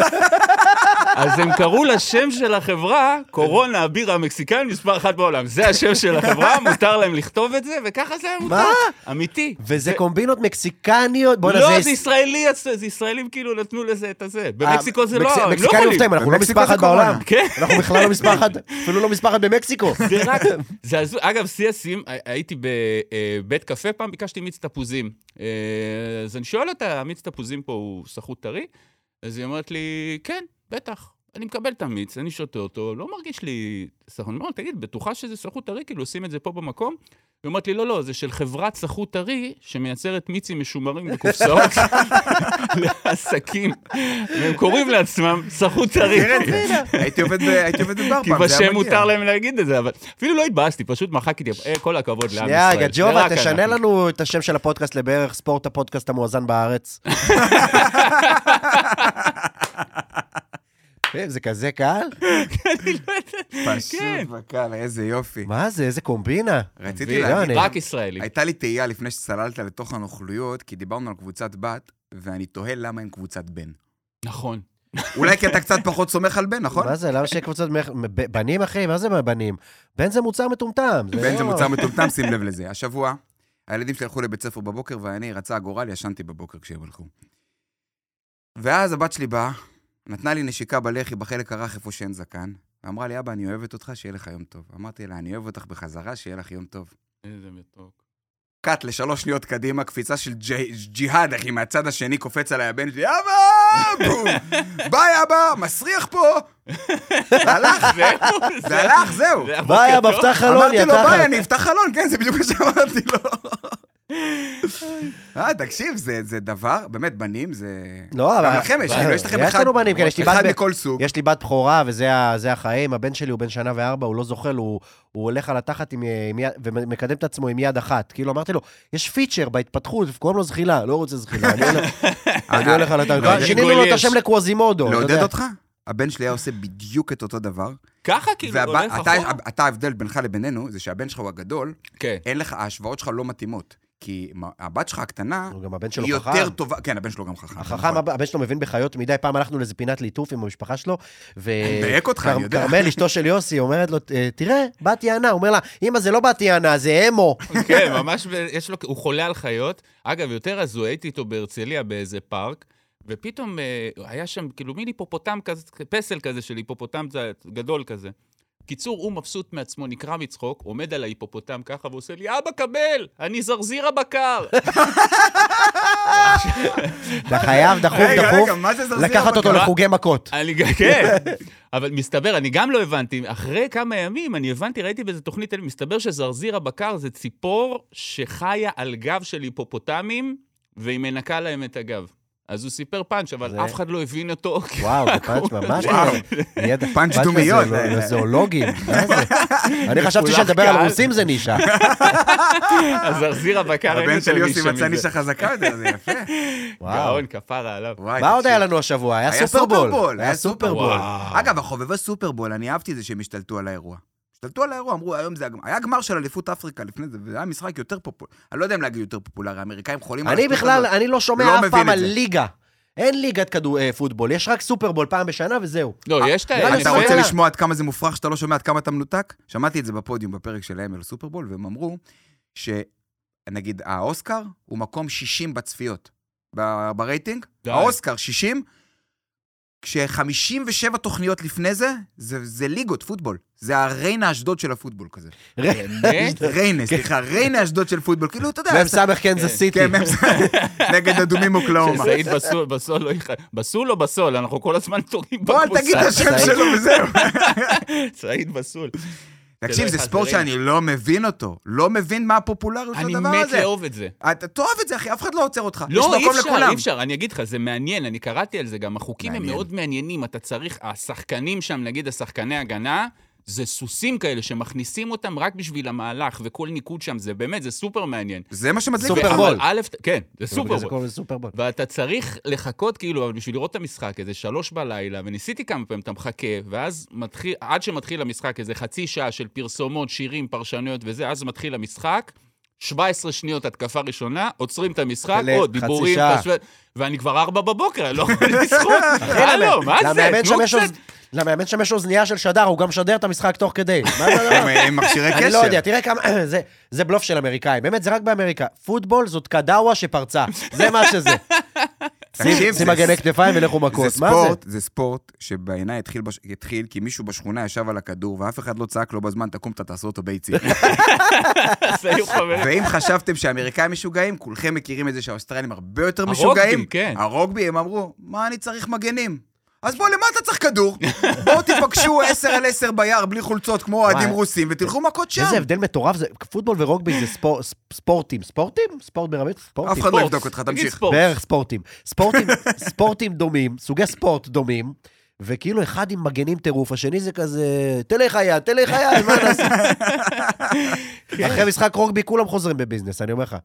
אז הם קראו לשם של החברה, קורונה, הבירה המקסיקנית מספר אחת בעולם. זה השם של החברה, מותר להם לכתוב את זה, וככה זה היה מותר. מה? אמיתי. וזה קומבינות מקסיקניות, בוא'נה, לא, זה... זה ישראלי, זה ישראלים כאילו נתנו לזה את הזה. במקסיקו זה לא, הם לא מקסיקנים. מופתעים, אנחנו לא מספר זה אחת בעולם. כן. אנחנו בכלל לא מספר אחת, אפילו לא מספר אחת במקסיקו. זה רק, זה הזוי. אגב, שיא השיאים, הייתי בבית קפה פעם, ביקשתי מיץ תפוזים. אה, אז אני שואל אותה, המיץ תפוזים פה הוא סחוט טרי? אז היא אומרת לי, כן, בטח. אני מקבל את המיץ, אני שותה אותו, לא מרגיש לי סחוט. אני אומר, תגיד, בטוחה שזה סחוט טרי? כאילו, עושים את זה פה במקום? היא אומרת לי, לא, לא, זה של חברת סחוט טרי שמייצרת מיצים משומרים בקופסאות לעסקים. והם קוראים לעצמם סחוט טרי. הייתי עובד בבר כי פעם, זה היה בשם. מותר להם להגיד את זה, אבל אפילו לא התבאסתי, פשוט מחקתי, אה, כל הכבוד לעם ישראל. שנייה, רגע, ג'ובה, תשנה. לנו את השם של הפודקאסט לבערך ספורט הפודקאסט המואזן בארץ. אה, זה כזה קל? פשוט כן. בקל, איזה יופי. מה זה, איזה קומבינה. רציתי לא, להגיד, אני- רק ישראלי. הייתה לי תהייה לפני שצללת לתוך הנוכלויות, כי דיברנו על קבוצת בת, ואני תוהה למה הם קבוצת בן. נכון. אולי כי אתה קצת פחות סומך על בן, נכון? מה זה, למה שיהיה קבוצות... ב- בנים, אחי? מה זה בנים? בן זה מוצר מטומטם. בן זה לא- מוצר מטומטם, שים לב לזה. השבוע, הילדים שלי הלכו לבית ספר בבוקר, ואני, רצה הגורל, ישנתי בבוקר כשהם הלכו. ואז הבת שלי באה, נתנה לי נשיקה בלחי בחלק הרך איפה שאין זקן, ואמרה לי, אבא, אני אוהבת אותך, שיהיה לך יום טוב. אמרתי לה, אני אוהב אותך בחזרה, שיהיה לך יום טוב. איזה מתוק. קאט לשלוש שניות קדימה, קפיצה של ג'י- ג'יהאד, אחי, מהצד השני קופץ עליי הבן שלי, אבא! בום! ביי, אבא! מסריח פה! זה הלך, זה הלך, זהו. זה ביי, הבוקר המפתח חלון, אמרתי יא לו, ביי, תחת. אני אפתח חלון, כן, זה בדיוק מה שאמרתי לו. אה, תקשיב, זה זה דבר, באמת, בנים זה... לא, אבל... גם לכם יש, כאילו, יש לכם יש אחד, לנו בנים כאלה, יש לי אחד בת ב- מכל סוג. יש לי בת בכורה, וזה החיים. הבן שלי הוא בן שנה וארבע, הוא לא זוחל, הוא, הוא הולך על התחת עם, עם יד, ומקדם את עצמו עם יד אחת. כאילו, אמרתי לו, יש פיצ'ר בהתפתחות, קוראים לו זחילה, לא רוצה זחילה. אני הולך, על התחת. לא, שינינו לו את יש. השם לקווזימודו. לעודד. אותך? הבן שלי היה עושה בדיוק את אותו דבר. ככה כאילו הולך אתה- אחורה? אתה, ההבדל בינך לבינינו, זה שהבן שלך הוא הגדול, כן. אין לך, ההשוואות שלך לא מתאימות. כי הבת שלך הקטנה, גם הבן שלו היא חכם. יותר טובה, כן, הבן שלו גם חכם. החכם, נכון. הב- הבן שלו מבין בחיות מדי פעם, הלכנו לאיזה פינת ליטוף עם המשפחה שלו, ו... מדייק אותך, אני יודע. כרמל, אשתו של יוסי, אומרת לו, "אה, תראה, בת יענה. הוא אומר לה, אמא, זה לא בת יענה, זה אמו. כן, ממש, יש לו, הוא חולה על חיות. אגב, יותר הזוי, הייתי איתו בהרצליה באיזה פארק, ופתאום אה, היה שם כאילו מין היפופוטם כזה, פסל כזה של היפופוטם גדול כזה. קיצור, הוא מבסוט מעצמו, נקרע מצחוק, עומד על ההיפופוטם ככה ועושה לי, אבא, קבל, אני זרזיר הבקר. אתה חייב דחוף דחוף לקחת אותו? לחוגי מכות. אני, ג- כן, אבל מסתבר, אני גם לא הבנתי, אחרי כמה ימים, אני הבנתי, ראיתי באיזה תוכנית, מסתבר שזרזיר הבקר זה ציפור שחיה על גב של היפופוטמים, והיא מנקה להם את הגב. אז הוא סיפר פאנץ', אבל זה- אף אחד לא הבין אותו. וואו, זה פאנץ' ממש... נהיית- פאנץ' דומיות. לזו- לזואולוגים, מה זה? אני חשבתי שנדבר על. רוסים זה נישה. הזרזיר הבקר, אין הבן של יוסי מצא. נישה חזקה יותר, זה יפה. וואו. גאון, כפרה עליו. מה עוד. היה לנו השבוע? היה סופרבול. היה סופרבול. אגב, החובבי סופרבול, אני אהבתי את זה שהם השתלטו על האירוע. השתלטו על האירוע, אמרו, היום זה הגמר. היה גמר של אליפות אפריקה לפני זה, וזה היה משחק יותר פופולרי. אני לא יודע אם להגיד יותר פופולרי, האמריקאים חולים אני בכלל, הזאת. אני לא שומע לא אף פעם על. ליגה. אין ליגת כדור אה, פוטבול, יש רק סופרבול פעם בשנה וזהו. לא, יש את נראה לי אתה רוצה לשמוע עד כמה זה מופרך שאתה לא שומע עד כמה אתה מנותק? שמעתי את זה בפודיום בפרק שלהם על סופרבול, והם אמרו שנגיד האוסקר הוא מקום 60 בצפיות ב- ברייטינג. די. האוסקר 60, כש-57 תוכניות לפני זה, זה, זה ליגות פוטבול. זה הריינה אשדוד של הפוטבול כזה. באמת? ריינה, סליחה, ריינה אשדוד של פוטבול. כאילו, אתה יודע... מ"ס קנזס סיטי. כן, מ"ס, נגד אדומים אוקלהומה. שסעיד בסול, בסול לא יכ... בסול או בסול? אנחנו כל הזמן טועים בוא, בקבוצה. תגיד את השם. שלו וזהו. סעיד בסול. תקשיב, זה ספורט. שאני לא מבין אותו. לא מבין מה הפופולריות של אני הדבר מת הזה. לאהוב את זה. אתה תאהב את זה, אחי, אף אחד לא עוצר אותך. לא, אי אפשר. אי אפשר, אני אגיד לך, זה מעניין, אני קראתי על זה גם, החוקים הם. מאוד מעניינים, אתה צריך, השחקנים שם, נגיד השחקני הגנה, זה סוסים כאלה שמכניסים אותם רק בשביל המהלך, וכל ניקוד שם, זה באמת, זה סופר מעניין. זה מה שמדליק סופר אותך. בול. אבל א', כן, זה זה סופרבול. סופרבול. ואתה צריך לחכות, כאילו, אבל בשביל לראות את המשחק, איזה שלוש בלילה, וניסיתי כמה פעמים, אתה מחכה, ואז מתחיל, עד שמתחיל המשחק, איזה חצי שעה של פרסומות, שירים, פרשנויות וזה, אז מתחיל המשחק, 17 שניות התקפה ראשונה, עוצרים את המשחק, עוד חצי דיבורים, ואני כבר ארבע בבוקר, אני לא יכול לזכות. הלו, מה זה? למאמן תנו שם יש קצת. למאמן שם יש אוזנייה של שדר, הוא גם משדר את המשחק תוך כדי. מה זה הדבר? עם מכשירי קשר. אני לא יודע, תראה כמה... זה- זה בלוף של אמריקאים. באמת, זה רק באמריקה. פוטבול זאת קדאווה שפרצה. זה מה שזה. שים- מגני כתפיים ולכו מכות. זה? ספורט, זה ספורט שבעיניי התחיל, כי מישהו בשכונה ישב על הכדור ואף אחד לא צעק לו בזמן, תקום, אתה תעשה אותו חברים. ואם חשבתם שהאמריקאים משוגעים, כולכם מכירים את זה שהאוסטרלים הרבה יותר הרוגבי, משוגעים. כן. הרוגבי, הם אמרו, מה אני צריך מגנים? אז בוא, למה אתה צריך כדור? בואו תיפגשו 10 על 10 ביער בלי חולצות כמו אוהדים. רוסים ותלכו מכות שם. איזה הבדל מטורף זה. פוטבול ורוגבי זה ספור- ספורטים. ספורטים? ספורט ברמית? אף ספורטים. אחד לא. יבדוק אותך, תמשיך. בערך ספורטים. ספורטים, ספורטים דומים, סוגי ספורט דומים, וכאילו אחד עם מגנים טירוף, השני זה כזה, תלך יד, תלך יד, מה נעשה? אחרי משחק רוגבי כולם חוזרים בביזנס, אני אומר לך.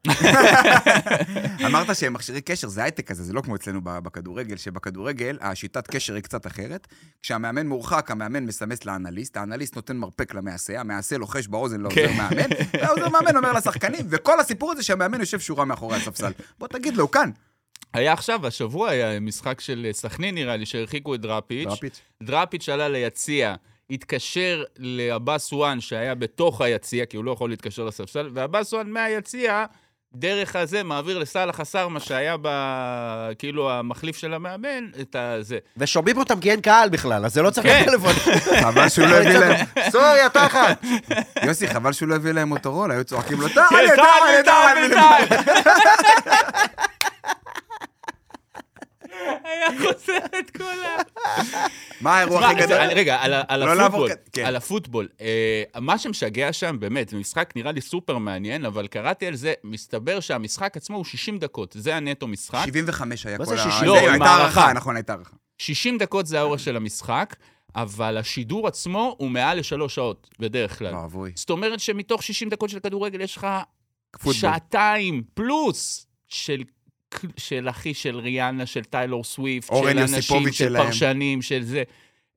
אמרת שהם מכשירי קשר, זה הייטק כזה, זה לא כמו אצלנו בכדורגל, שבכדורגל השיטת קשר היא קצת אחרת. כשהמאמן מורחק, המאמן מסמס לאנליסט, האנליסט נותן מרפק למעשה, המעשה לוחש באוזן לעוזר כן. מאמן, והעוזר מאמן אומר לשחקנים, וכל הסיפור הזה שהמאמן יושב שורה מאחורי הספסל. בוא תגיד לו, הוא כאן. היה עכשיו, השבוע היה משחק של סכנין, נראה לי, שהרחיקו את דראפיץ'. דראפיץ'. דראפיץ' עלה ליציע, התקשר לעבאס וואן, שהיה בתוך היציע, כי הוא לא יכול להתקשר לספסל, ועבאס וואן מהיציע, דרך הזה, מעביר לסאלח עסארמה, שהיה ב... כאילו המחליף של המאמן, את הזה. ושומעים אותם כי אין קהל בכלל, אז זה לא צריך כן. טלפון. חבל שהוא לא הביא להם... sorry, התחת. יוסי, חבל שהוא לא הביא להם מוטורולה, היו צוחקים לו, טל, טל, טל, טל. היה חוזר את כל ה... מה האירוע הכי גדול? רגע, על לא הפוטבול, כן. על הפוטבול. אה, מה שמשגע שם, באמת, זה משחק נראה לי סופר מעניין, אבל קראתי על זה, מסתבר שהמשחק עצמו הוא 60 דקות, זה הנטו משחק. 75 היה מה כל זה ה... 60? לא, זה, עם הייתה הערכה. נכון, הייתה הערכה. 60 דקות זה האורך של המשחק, אבל השידור עצמו הוא מעל לשלוש שעות, בדרך כלל. ואבוי. זאת אומרת שמתוך 60 דקות של כדורגל יש לך. שעתיים פלוס של, של אחי, של ריאנה, של טיילור סוויפט, של אנשים, של שלהם. פרשנים, של זה.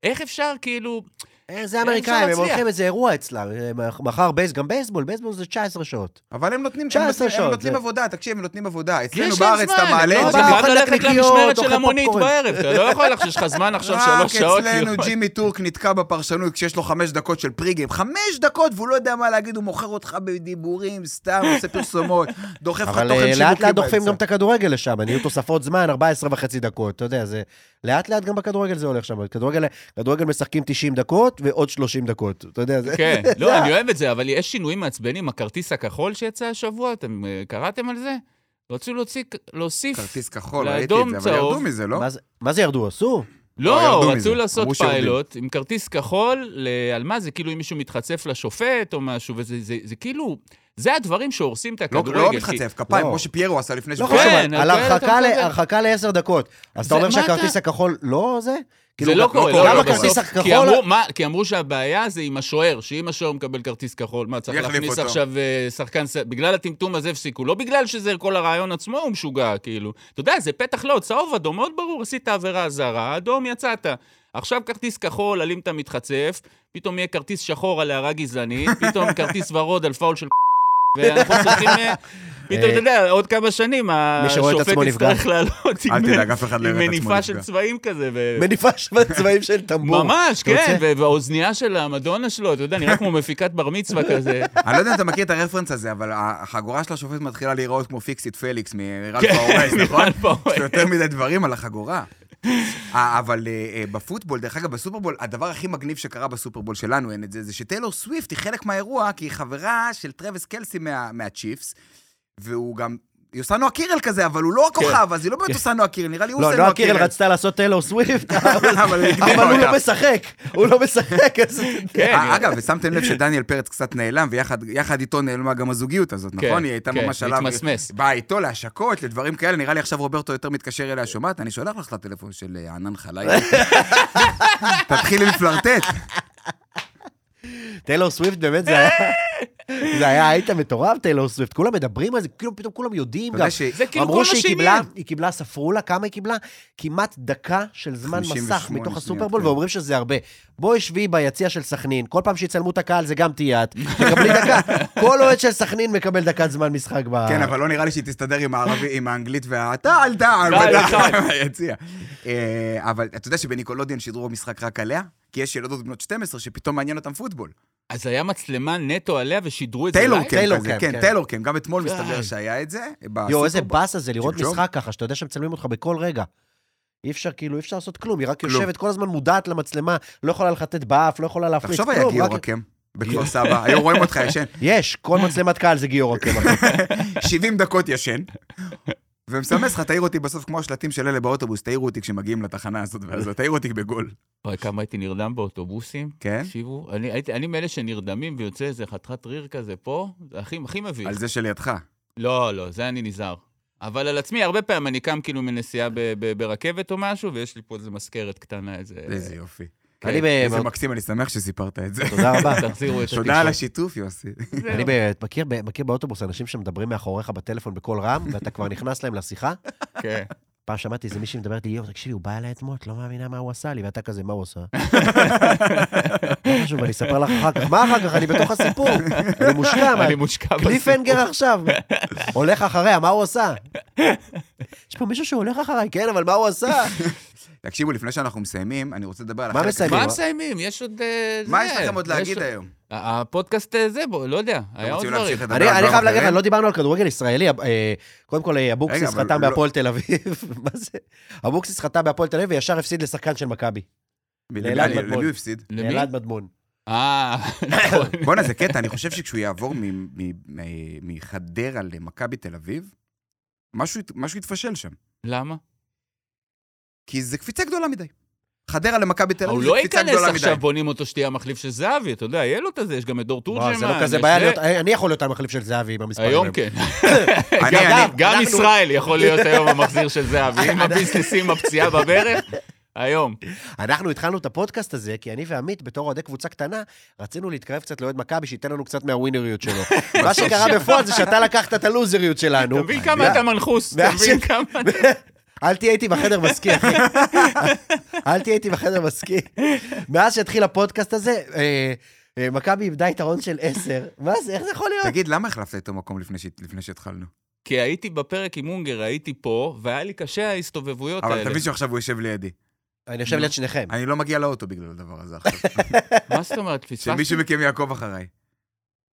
איך אפשר כאילו... אה, זה אמריקאים, הם. הולכים איזה אירוע אצלם. אה, מחר בייס, גם בייסבול, בייסבול זה 19 שעות. אבל הם נותנים, הם 19 נותנים- הם שעות, נותנים עבודה, תקשיב, הם נותנים עבודה. אצלנו בארץ אתה מעלה לא, את אתה זה. בא, חייב ללכת למשמרת של המונית. בערב, אתה לא יכול לך שיש לך זמן עכשיו שלוש שעות. רק אצלנו לראות. ג'ימי טורק נתקע בפרשנות כשיש לו חמש דקות של pre-game. חמש דקות והוא לא יודע מה להגיד, הוא מוכר אותך בדיבורים, סתם עושה פרסומות, דוחף לך אבל תוכן אה, שיווקי לאט לאט דוחפים. גם את הכדורגל לשם, נהיו תוספות זמן, 14 וחצי דקות, אתה יודע, זה... לאט לאט גם בכדורגל זה הולך שם. כדורגל, כדורגל משחקים 90 דקות ועוד 30 דקות, אתה יודע, זה... כן, לא, אני אוהב את זה, אבל יש שינויים מעצבנים. הכרטיס הכחול שיצא השבוע, אתם אה, קראתם על זה? רצו להוציא, להוסיף... כרטיס כחול, ראיתי את זה, אבל ירדו. מזה, לא? מה זה- מה זה ירדו? עשו? לא. רצו לעשות. פיילוט עם כרטיס כחול, על מה זה, כאילו אם מישהו מתחצף לשופט או משהו, וזה זה, זה כאילו, זה הדברים שהורסים את לא הכדורגל. לא כי- מתחצף, כפיים, לא. כמו שפיירו עשה לפני לא שבועיים. חשוב, כן, על הרחקה לעשר דקות. אז אתה זה- אומר שהכרטיס אתה- הכחול לא זה? זה כאילו, לא גם- קורה, לא, לא, גם לא, הכרטיס בסוף. הכחול... כי אמרו, מה, כי אמרו שהבעיה זה עם השוער, שאם השוער מקבל כרטיס כחול, מה, צריך להכניס אותו. עכשיו אה, שחקן, בגלל הטמטום הזה הפסיקו, לא בגלל שזה כל הרעיון עצמו הוא משוגע, כאילו. אתה יודע, זה פתח לא, צהוב אדום, מאוד ברור, עשית עבירה זרה, אדום יצאת. עכשיו כרטיס כחול, על אם אתה מתחצף, פתאום יהיה כרטיס שחור על הערה גזענית, פתאום כרטיס ורוד על פאול של ואנחנו צריכים... אה, פתאום, אתה יודע, עוד כמה שנים, השופט. יצטרך לעלות עם- לא מניפה של. צבעים כזה. מניפה של צבעים של טמבור. ממש, כן, והאוזנייה של המדונה שלו, אתה יודע, נראה כמו מפיקת בר מצווה כזה. אני לא יודע אם אתה מכיר את הרפרנס הזה, אבל החגורה של השופט מתחילה להיראות כמו פיקסיט פליקס מרלף כן, האורז, נכון? יש לו יותר מדי דברים על החגורה. אה, אבל אה, אה, בפוטבול, דרך אגב, בסופרבול, הדבר הכי מגניב שקרה בסופרבול שלנו, אין את זה, זה שטיילור סוויפט היא חלק מהאירוע, כי היא חברה של טרוויס קלסי מה- מהצ'יפס, והוא גם... היא עושה נועה קירל כזה, אבל הוא לא הכוכב, אז היא לא באמת עושה נועה קירל, נראה לי הוא לא, עושה נועה נועה קירל קירל. רצתה לעשות טיילור סוויפט, אבל הוא. לא משחק, הוא לא משחק, אז... כן, אה, אגב, ושמתם לב שדניאל פרץ קצת נעלם, ויחד יחד איתו נעלמה גם הזוגיות הזאת, כן, נכון? היא הייתה כן, ממש עליו. להתמסמס. באה איתו להשקות, לדברים כאלה, נראה לי עכשיו רוברטו יותר מתקשר אליה, שומעת? אני שולח לך לטלפון של אה, ענן חלאי. תתחילי לפלרטט. טיילור סוויפט באמת זה היה... זה היה אייטם מטורף, טיילור סוויפט. כולם מדברים על זה, כאילו פתאום כולם יודעים גם. זה כאילו כל אמרו מה שהיא. קיבלה, היא קיבלה, ספרו לה כמה היא קיבלה? כמעט דקה של זמן 58 מסך מתוך הסופרבול, כן. ואומרים שזה הרבה. בואי שבי ביציע של סכנין, כל פעם שיצלמו את הקהל זה גם תהיה את, תקבלי דקה. כל אוהד של סכנין מקבל דקת זמן משחק ב... כן, אבל לא נראה לי שהיא תסתדר עם הערבי, עם האנגלית וה... טל, טל, טל, טל, טל. ביציע. אה, אבל אתה יודע שבניקולודיאן שידרו משחק רק עליה? כי יש ילדות בנות 12 שפתאום מעניין אותם פוטבול. אז היה מצלמה נטו עליה ושידרו את זה live? טיילור cam, כן, כן. טיילור cam. גם אתמול די. מסתבר שהיה את זה. יואו, איזה. באסה זה לראות. משחק ככה, שאתה יודע שמצלמים אותך בכל רגע. אי אפשר, כאילו, אי אפשר לעשות כלום, היא רק כלום. יושבת כל הזמן מודעת למצלמה, לא יכולה לחטט באף, לא יכולה להפליץ תחשוב כלום. היה רק- גיורא cam בכפר סבא, היו רואים אותך ישן. יש, כל מצלמת קהל זה גיורא. אחי. 70 דקות ישן. ומסמס לך, תעיר אותי בסוף כמו השלטים של אלה באוטובוס, תעירו אותי כשמגיעים לתחנה הזאת, ואז תעיר אותי בגול. וואי, כמה הייתי נרדם באוטובוסים. כן? תקשיבו, אני הייתי- אני מאלה שנרדמים ויוצא איזה חתיכת ריר כזה פה, זה הכי הכי מביך. על זה שלידך. לא, לא, זה אני נזהר. אבל על עצמי, הרבה פעמים אני קם כאילו מנסיעה ברכבת או משהו, ויש לי פה איזה מזכרת קטנה, איזה... איזה יופי. כן. אני ב- איזה מקסים, אני שמח שסיפרת את זה. תודה רבה. תחזירו את תודה על השיתוף, יוסי. אני ב- מכיר באוטובוס אנשים שמדברים מאחוריך בטלפון בקול רם, ואתה כבר נכנס להם לשיחה? כן. פעם שמעתי איזה מישהי מדברת לי, יואו, תקשיבי, הוא בא אליי אתמול, את לא מאמינה מה הוא עשה לי, ואתה כזה, מה הוא עשה? לא חשוב, אני אספר לך אחר כך. מה אחר כך? אני בתוך הסיפור. אני מושקע? אני מושקע בסיפור. קליפהנגר עכשיו. הולך אחריה, מה הוא עושה? יש פה מישהו שהולך אחריי, כן, אבל מה הוא עשה? תקשיבו, לפני שאנחנו מסיימים, אני רוצה לדבר על מה החלק... מסיימים? מה מסיימים? יש עוד... אה, מה. יש לכם עוד להגיד היום? הפודקאסט אה, זה, בוא, לא יודע, היה עוד רוצים דברים. לדבר אני על אני דברים חייב להגיד לך, אחרים? לא דיברנו על כדורגל ישראלי. אה, קודם כל, אה, רגע, אבוקסיס אבל חתם לא- בהפועל תל אביב. מה זה? אבוקסיס חתם בהפועל תל אביב וישר הפסיד לשחקן של מכבי. לאלעד למי- הוא הפסיד? למי? אלעד מדמון. אה, נכון. בואנה, זה קטע, אני חושב שכשהוא יעבור מ- מ- מ- מחדרה למכבי תל אביב, משהו ית- משהו יתפשל שם. למה? כי זה קפיצה גדולה מדי. חדרה למכבי תל הוא אביב לא זה קפיצה ייכנס גדולה מדי. עכשיו, בונים אותו שתהיה המחליף של זהבי, אתה יודע, יהיה לו את הזה, יש גם את דור תורג'מן. זה לא כזה בעיה. להיות, אני יכול להיות המחליף של זהבי במספרים. היום האלה. כן. אני- גם- אני- גם אנחנו- ישראל יכול להיות היום המחזיר של זהבי, עם הביסנסים, הפציעה בברך, היום. אנחנו התחלנו את הפודקאסט הזה, כי אני ועמית, בתור אוהדי קבוצה קטנה, רצינו להתקרב קצת לאוהד מכבי, שייתן לנו קצת מהווינריות שלו. מה שקרה בפועל זה שאתה לקחת את הלוזריות שלנו. אתה מבין כמה אתה מנחוס, ש- כמה... אל תהיה איתי בחדר משכי, אחי. אל תהיה איתי בחדר משכי. מאז שהתחיל הפודקאסט הזה, אה, אה, מכבי איבדה יתרון של עשר. מה זה, איך זה יכול להיות? תגיד, למה החלפת איתו מקום לפני ש- לפני שהתחלנו? כי הייתי בפרק עם אונגר, הייתי פה, והיה לי קשה ההסתובבויות אבל האלה. תבין שעכשיו הוא יושב לידי. אני יושב ליד שניכם. אני לא מגיע לאוטו בגלל הדבר הזה עכשיו. מה זאת אומרת? פספסתי? שמישהו מכם יעקוב אחריי.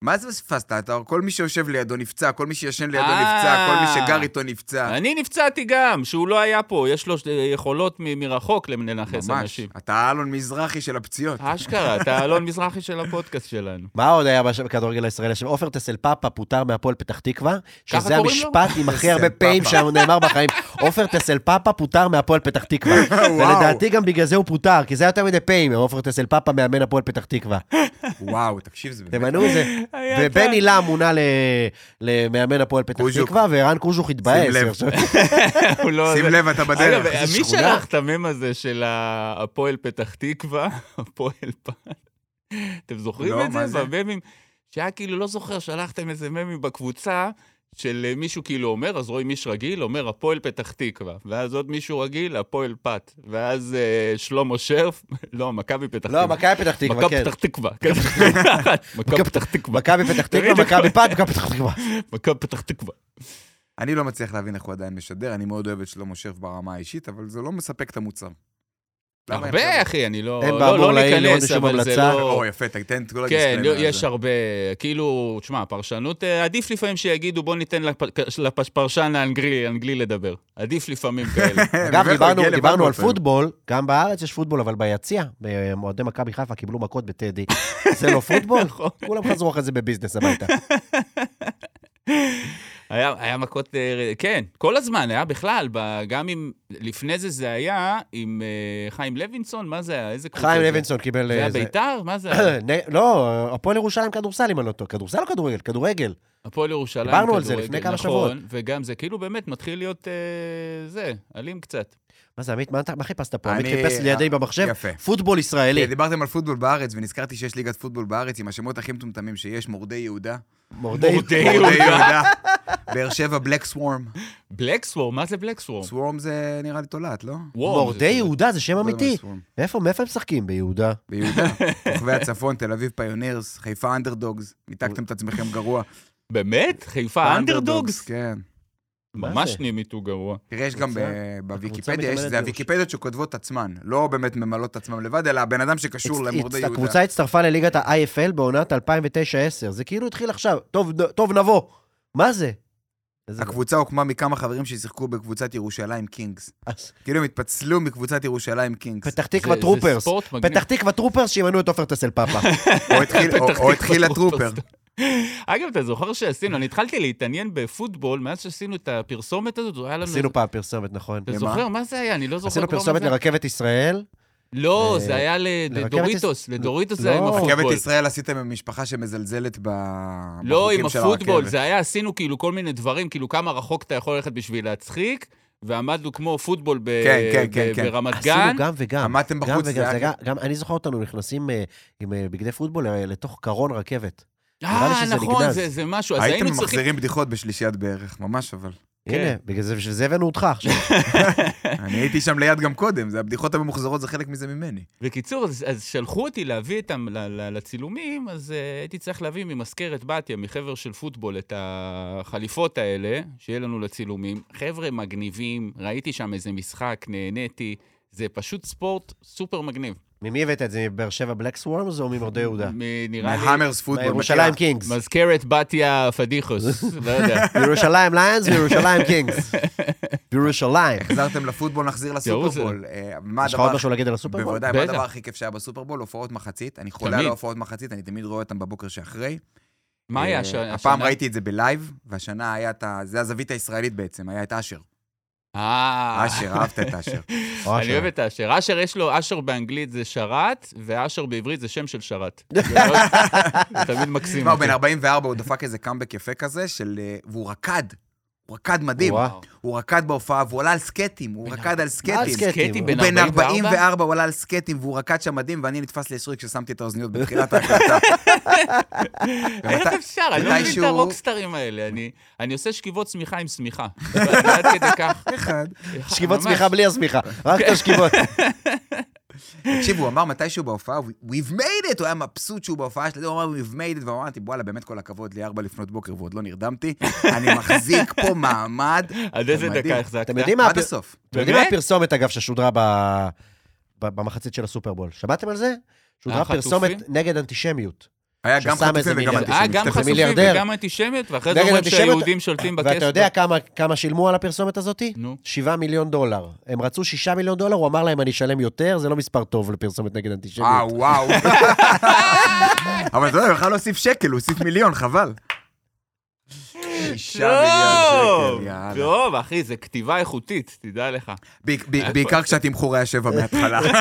מה זה פספסת? אתה, כל מי שיושב לידו נפצע, כל מי שישן לידו אה. נפצע, כל מי שגר איתו נפצע. אני נפצעתי גם, שהוא לא היה פה, יש לו יכולות מ- מרחוק לנכס ממש. אנשים. אתה אלון מזרחי של הפציעות. אשכרה, אתה אלון מזרחי של הפודקאסט שלנו. מה עוד היה בכדורגל הישראלי? עכשיו, עופר טסל פאפה פוטר מהפועל פתח תקווה, שזה? המשפט עם הכי הרבה פאפה. שנאמר בחיים. עופר טסל פאפה פוטר מהפועל פתח תקווה. ולדעתי גם בגלל זה הוא פוטר, כי זה היה יותר מדי פאים, עופר טסל פאפה מאמן הפועל פתח תקווה. וואו, תקשיב, זה באמת... תמנו את זה. ובני לם מונה ל- למאמן הפועל פתח. תקווה, וערן קוז'וך התבאס. שים לב. לא- לב, אתה בדרך. אגב, מי. שלח את המם הזה של הפועל פתח תקווה, הפועל פת? אתם זוכרים לא, את? זה? בממים, שהיה כאילו, לא זוכר, שלחתם איזה ממים בקבוצה, של אה, מישהו כאילו אומר, אז רואים איש רגיל, אומר הפועל פתח תקווה, ואז עוד מישהו רגיל, הפועל פת, ואז אה, שלמה שרף, לא, מכבי פתח תקווה. לא, מכבי פתח תקווה, מכבי כן. פתח תקווה, כן. מכבי פתח תקווה, מכבי פתח תקווה, מכבי פת, מכבי פתח תקווה. מכבי פתח תקווה. אני לא מצליח להבין איך הוא עדיין משדר, אני מאוד אוהב את שלמה שרף ברמה האישית, אבל זה לא מספק את המוצר. הרבה, אחי, אני לא אין לא- באמור לא לעיל עוד ניכנס, שום אבל זה המלצה. לא... או, יפה, תתן את כל כן, ה disclaimer יש הזה. הרבה, כאילו, תשמע, פרשנות, אה, עדיף לפעמים שיגידו, בוא ניתן לפ- לפרשן האנגלי האנגלי לדבר. עדיף לפעמים כאלה. אגב, דיברנו, על? פוטבול, גם בארץ יש פוטבול, אבל ביציע, אוהדי מכבי חיפה קיבלו מכות בטדי. זה לא פוטבול? נכון. כולם חזרו אחרי זה בביזנס הביתה. היה, היה מכות, אה, כן, כל הזמן, היה בכלל, ב- גם אם, לפני זה זה היה עם אה, חיים לוינסון, מה זה היה? איזה קבוצה חיים זה? לוינסון קיבל... זה היה אה, זה- ביתר? מה זה היה? לא, הפועל ירושלים כדורסל, אם אני לא טועה. כדורסל או כדורגל? כדורגל. הפועל ירושלים. דיברנו על זה לפני כמה נכון, שבועות. וגם זה כאילו באמת מתחיל להיות, אה, זה, אלים קצת. מה זה, עמית, מה חיפשת פה? עמית אני- חיפש לידי אה, במחשב? יפה. פוטבול ישראלי. כן, דיברתם על פוטבול בארץ, ונזכרתי שיש ליגת פוטבול בארץ עם השמות הכי מטומטמים שיש, מורדי יהודה. מורדי יהודה. באר שבע Black Swarm. Black Swarm, מה זה Black Swarm? swarm זה נראה לי תולעת, לא? מורדי יהודה, זה שם אמיתי. swarm. איפה, מאיפה הם משחקים? ביהודה. ביהודה. כוכבי הצפון, תל אביב Pioneers, חיפה Underdogs. ניחסתם את עצמכם גרוע. באמת? חיפה Underdogs? כן. מה ממש? נהיים איתו גרוע. תראה, יש גם ב- בוויקיפדיה, יש- זה. הוויקיפדיות שכותבות עצמן, לא באמת ממלאות עצמם לבד, אלא הבן אדם שקשור למורדי יהודה. הקבוצה הצטרפה לליגת ה-IFL בעונת 2009-10. זה כאילו התחיל עכשיו. טוב, טוב, נבוא. מה זה? הקבוצה הוקמה מכמה חברים ששיחקו בקבוצת ירושלים Kings. כאילו הם התפצלו מקבוצת ירושלים Kings. פתח תקווה Troopers. פתח תקווה Troopers שימנו את עופר טסל פאפה. או התחיל- או- אגב, אתה זוכר שעשינו, אני התחלתי להתעניין בפוטבול, מאז שעשינו את הפרסומת הזאת, זה היה לנו... עשינו פעם פרסומת, נכון. אתה? זוכר? מה זה היה? אני לא זוכר עשינו פרסומת. לרכבת ישראל. לא, אה, זה היה לדוריטוס, לדוריטוס לא. זה היה עם רכבת הפוטבול. ישראל עשיתם עם משפחה שמזלזלת ב... לא, עם בחוקים של הפוטבול, הרכבת. זה היה, עשינו כאילו כל מיני דברים, כאילו כמה רחוק אתה יכול ללכת בשביל להצחיק, ועמדנו כמו פוטבול ב- כן, כן, כן, ב- כן. ברמת עשינו גן. גם וגם. עמדתם גם בחוץ, זה וגם, זה גם- גם אני זוכר אותנו נכנסים אה, עם אה, בגדי פוטבול לתוך קרון רכבת. אה, נכון. זה זה משהו, אז הייתם היינו צריכים... ממחזרים בדיחות בשלישיית בערך, ממש אבל. הנה, בגלל זה, בשביל זה הבאנו אותך עכשיו. אני הייתי שם ליד גם קודם, זה הבדיחות הממוחזרות, זה חלק מזה ממני. בקיצור, אז, אז שלחו אותי להביא איתם ל- ל- לצילומים, אז uh, הייתי צריך להביא ממזכרת בתיה, מחבר של פוטבול, את החליפות האלה, שיהיה לנו לצילומים. חבר'ה מגניבים, ראיתי שם איזה משחק, נהניתי. זה פשוט ספורט סופר מגניב. ממי הבאת את זה? מבאר שבע Black Swarms או ממורדי יהודה? נראה לי... מהמרס פוטבול. מירושלים Kings. מזכרת בתיה פדיחוס, לא יודע. מירושלים Lions וירושלים Kings. בירושלים. חזרתם לפוטבול, נחזיר לסופרבול. אה, יש לך עוד. משהו להגיד על הסופרבול? בוודאי, מה. הדבר הכי כיף שהיה בסופרבול? הופעות מחצית. אני חולה. על ההופעות מחצית, אני תמיד רואה אותם בבוקר שאחרי. מה היה אה, הש- הפעם השנה? ראיתי את זה ב live, והשנה היה את ה... זה הזווית הישראלית בעצם, היה את אשר. אה, אשר, אהבת את אשר. אני. אוהב את אשר. אשר יש לו, אשר באנגלית זה שרת, ואשר בעברית זה שם של שרת. תמיד מקסים. הוא. בן 44, הוא דפק איזה קאמבק יפה כזה, של... אה, והוא רקד. הוא רקד מדהים. וואו. הוא רקד בהופעה, והוא עלה על סקטים, הוא רקד על על סקטים. סקטים. סקטי הוא בן הוא בן 44? 44, הוא עלה על סקטים, והוא רקד שם מדהים, ואני נתפס לישרי כששמתי את האוזניות בתחילת ההקלטה. איך אפשר? אני לא מבין את הרוקסטרים האלה. אני- עושה שכיבות צמיחה עם שמיכה. עד כדי כך. אחד. שכיבות. צמיחה בלי השמיכה, רק את השכיבות. תקשיב, הוא אמר מתישהו בהופעה, We've made it! הוא היה מבסוט שהוא בהופעה שלו, הוא אמר We've made it, ואמרתי, וואלה, באמת כל הכבוד לי, ארבע לפנות בוקר ועוד לא נרדמתי. אני מחזיק פה מעמד. עד איזה. דקה החזקת? אתם יודעים מה עד הסוף. אתם יודעים מה? הפרסומת, אגב, ששודרה במחצית של הסופרבול? שמעתם על זה? שודרה? פרסומת נגד אנטישמיות. היה גם חטופים וגם. אה, אנטישמים. גם מיליארדר. וגם אנטישמיות, ואחרי זה אומרים אנטישמיות, שהיהודים שולטים בכסף. ואתה יודע כמה- כמה שילמו על הפרסומת הזאתי? נו. 7 מיליון דולר. הם רצו 6 מיליון דולר, הוא אמר להם, אני אשלם יותר, זה לא מספר טוב לפרסומת נגד אה, אנטישמיות. וואו. אבל אתה יודע, הוא יכול להוסיף שקל, הוא הוסיף מיליון, חבל. שישה מיליון טוב, שקל, יאללה. טוב, אחי, זה כתיבה איכותית, תדע לך. בעיקר כשהתמחור היה שבע מההתחלה.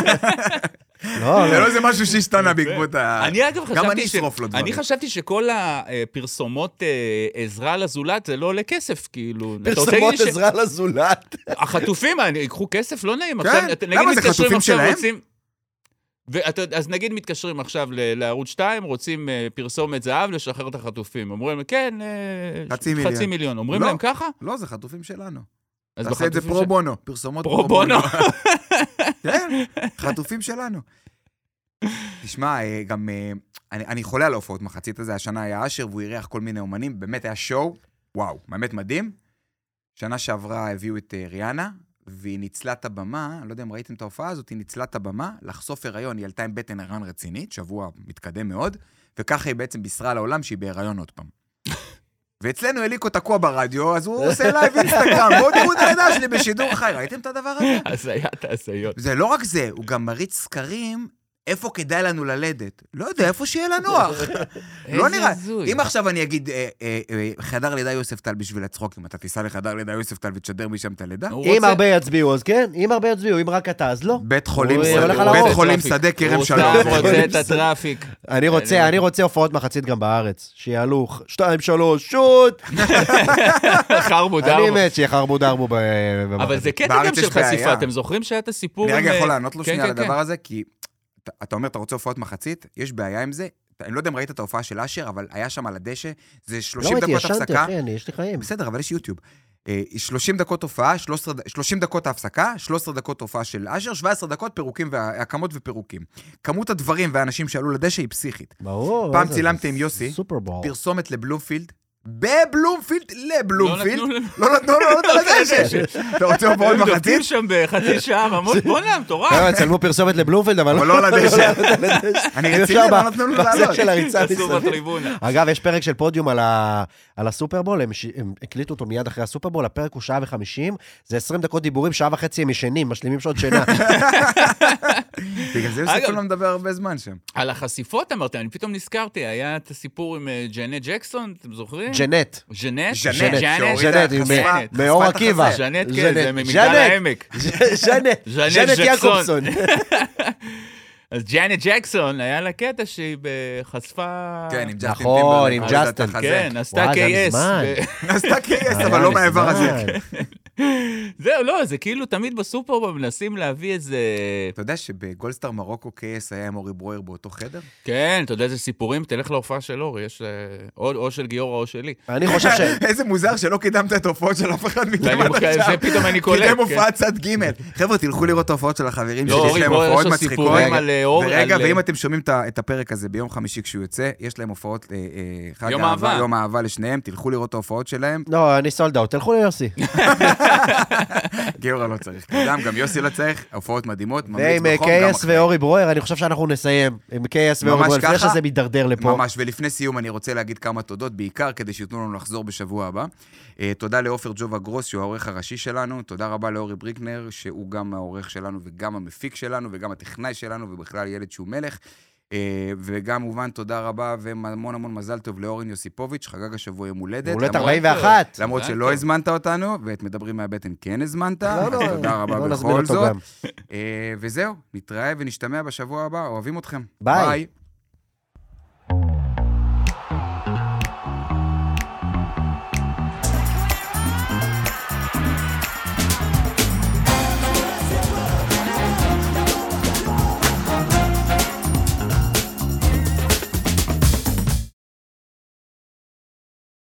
לא, זה לא. לא איזה משהו שהשתנה בעקבות ה... אני אגב חשבתי... גם אני ש- אשרוף לו דברים. אני חשבתי שכל הפרסומות אה, עזרה לזולת זה לא עולה כסף, כאילו. פרסומות ש- עזרה לזולת. החטופים ייקחו כסף? לא נעים. כן, למה זה חטופים שלהם? ואתה, אז נגיד מתקשרים עכשיו לערוץ 2, רוצים אה, פרסומת זהב לשחרר את החטופים. אומרים להם, כן, אה, חצי מיליון. חצי מיליון. אומרים לא. להם ככה? לא, זה חטופים שלנו. אז תעשה את זה פרו ש- בונו, פרסומות פרו בונו. כן, חטופים שלנו. תשמע, אה, גם אני, אני חולה על ההופעות מחצית הזה, השנה היה אשר והוא אירח כל מיני אומנים, באמת היה show, וואו, באמת מדהים. שנה שעברה הביאו את ריאנה, והיא ניצלה את הבמה, אני לא יודע אם ראיתם את ההופעה הזאת, היא ניצלה את הבמה לחשוף הריון, היא עלתה עם בטן הריון רצינית, שבוע מתקדם מאוד, וככה היא בעצם בישרה לעולם שהיא בהיריון עוד פעם. ואצלנו אליקו תקוע ברדיו, אז הוא עושה live אינסטגרם, בואו תראו את הלידה שלי בשידור חי, ראיתם את הדבר הזה? הזיית הזיות. זה לא רק זה, הוא גם מריץ סקרים איפה כדאי לנו ללדת. לא יודע, איפה שיהיה לה נוח. לא איזה נראה. הזוי. אם עכשיו אני אגיד, אה, אה, אה, חדר לידה יוסף טל בשביל הצחוקים, אתה תיסע לחדר לידה יוסף טל ותשדר משם את הלידה? הוא אם הרבה יצביעו, אז כן, אם הרבה יצביעו, אם רק אתה, אז לא. בית חולים הוא שדה- כרם הוא שלום. סתם רוצה את הטראפיק. אני רוצה, אני רוצה הופעות מחצית גם בארץ. שיעלו שתיים, שלוש, שוט! חרבו אני דרבו. מת שיהיה חרבו דרבו. אבל זה קטע גם של חשיפה. אתם זוכרים שהיה את הסיפור אני. רגע יכול לענות לו כן, שנייה על כן, הדבר הזה, כי אתה- אתה אומר, אתה רוצה הופעות מחצית, יש בעיה עם זה. אני לא יודע אם ראית את ההופעה של אשר, אבל היה שם על הדשא, זה לא 30 ראיתי, דקות ישנתי, הפסקה. אחי, אני, יש לי חיים. בסדר, אבל יש יוטיוב. אה, 30 דקות הופעה, 13 ד- 30 דקות ההפסקה, 13 דקות הופעה של אשר, 17 דקות פירוקים, הקמות ופירוקים. כמות הדברים והאנשים שעלו לדשא היא פסיכית. ברור. פעם צילמתי עם יוסי, סופרבול. פרסומת לבלומפילד, בבלומפילד, לבלומפילד, לא נתנו לנו. לא לו לעלות על הדשא. אתה רוצה הופעות הם מחצית? דופקים שם בחצי שעה רמות, בואנה, מטורף. חבר'ה, צלמו פרסומת לבלומפילד, אבל לא על הדשא. הדשא. אני רציני, אפשר לא נתנו לנו בזה לעלות. של הריצה. בטריבונה. אגב, יש פרק של פודיום על, הסופרבול, הם. הם הקליטו אותו מיד אחרי הסופרבול, הפרק הוא שעה וחמישים, זה 20 דקות דיבורים, שעה וחצי הם ישנים, משלימים שעות שינה. בגלל זה יוסי לא מדבר הרבה זמן שם. על החשיפות אמרת, אני פתאום נזכרתי, היה את הסיפור עם אה, ג'נט ג'קסון, אתם זוכרים? ג'נט. ז'נט? ז'נט, ג'נט? שהורידה- ז'נט, עם- חשפה- ז'נט. מאור עקיבא. ז'נט, כן. זה ממגדל. העמק. ז'נט. ז'נט ז'נט ג'קסון. יעקובסון. אז ג'אנט ג'קסון, היה לה קטע שהיא חשפה... כן, עם ג'סטין נכון, עם ג'סטין. כן, עשתה קייס. עשתה קייס, אבל לא מהאיבר הזה. זהו, לא, זה כאילו תמיד בסופרבול מנסים להביא איזה... אתה יודע שבגולדסטאר מרוקו קייס היה עם אורי ברויר באותו חדר? כן, אתה יודע איזה סיפורים? תלך להופעה של אורי, יש... אה, או של גיורא או שלי. אני חושב ש... איזה מוזר שלא קידמת את ההופעות של אף אחד מכם עד עכשיו. זה פתאום אני קולט, קידם כן. הופעת צד ג'. חבר'ה, תלכו לראות את ההופעות של החברים לא, שלי, יש להם הופעות מצחיקות. אה. ורגע, על, אה, ואם אתם שומעים את הפרק הזה ביום חמישי כשהוא יוצא, יש להם הופעות, חג אהבה. יום האהבה לשניהם, תלכו לראות את ההופעות שלהם. לא, אני sold out, תלכו ליוסי. גיורא לא צריך, גם, גם יוסי לא צריך, הופעות מדהימות, ממליץ ועם בחום, גם קייס. ואורי ברויר, אני חושב שאנחנו נסיים. עם קייס ואורי ברויר, לפני? שזה מידרדר לפה. ממש, ולפני סיום אני רוצה להגיד כמה תודות, בעיקר כדי שייתנו לנו לחזור בשבוע הבא. אה, תודה לעופר ג'ובה גרוס, שהוא העורך הראשי שלנו, תודה רבה לאורי בריקנר, שהוא גם העורך שלנו וגם המפיק שלנו וגם הטכנאי שלנו, ובכלל ילד שהוא מלך. אה, וגם כמובן תודה רבה והמון המון מזל טוב לאורן יוסיפוביץ', חגג השבוע יום הולדת. הולדת למרות- 41. למרות שלא. הזמנת אותנו, ואת מדברים מהבטן כן הזמנת, לא, אז לא, תודה רבה לא בכל זאת. אה, וזהו, נתראה ונשתמע בשבוע הבא, אוהבים אתכם. ביי.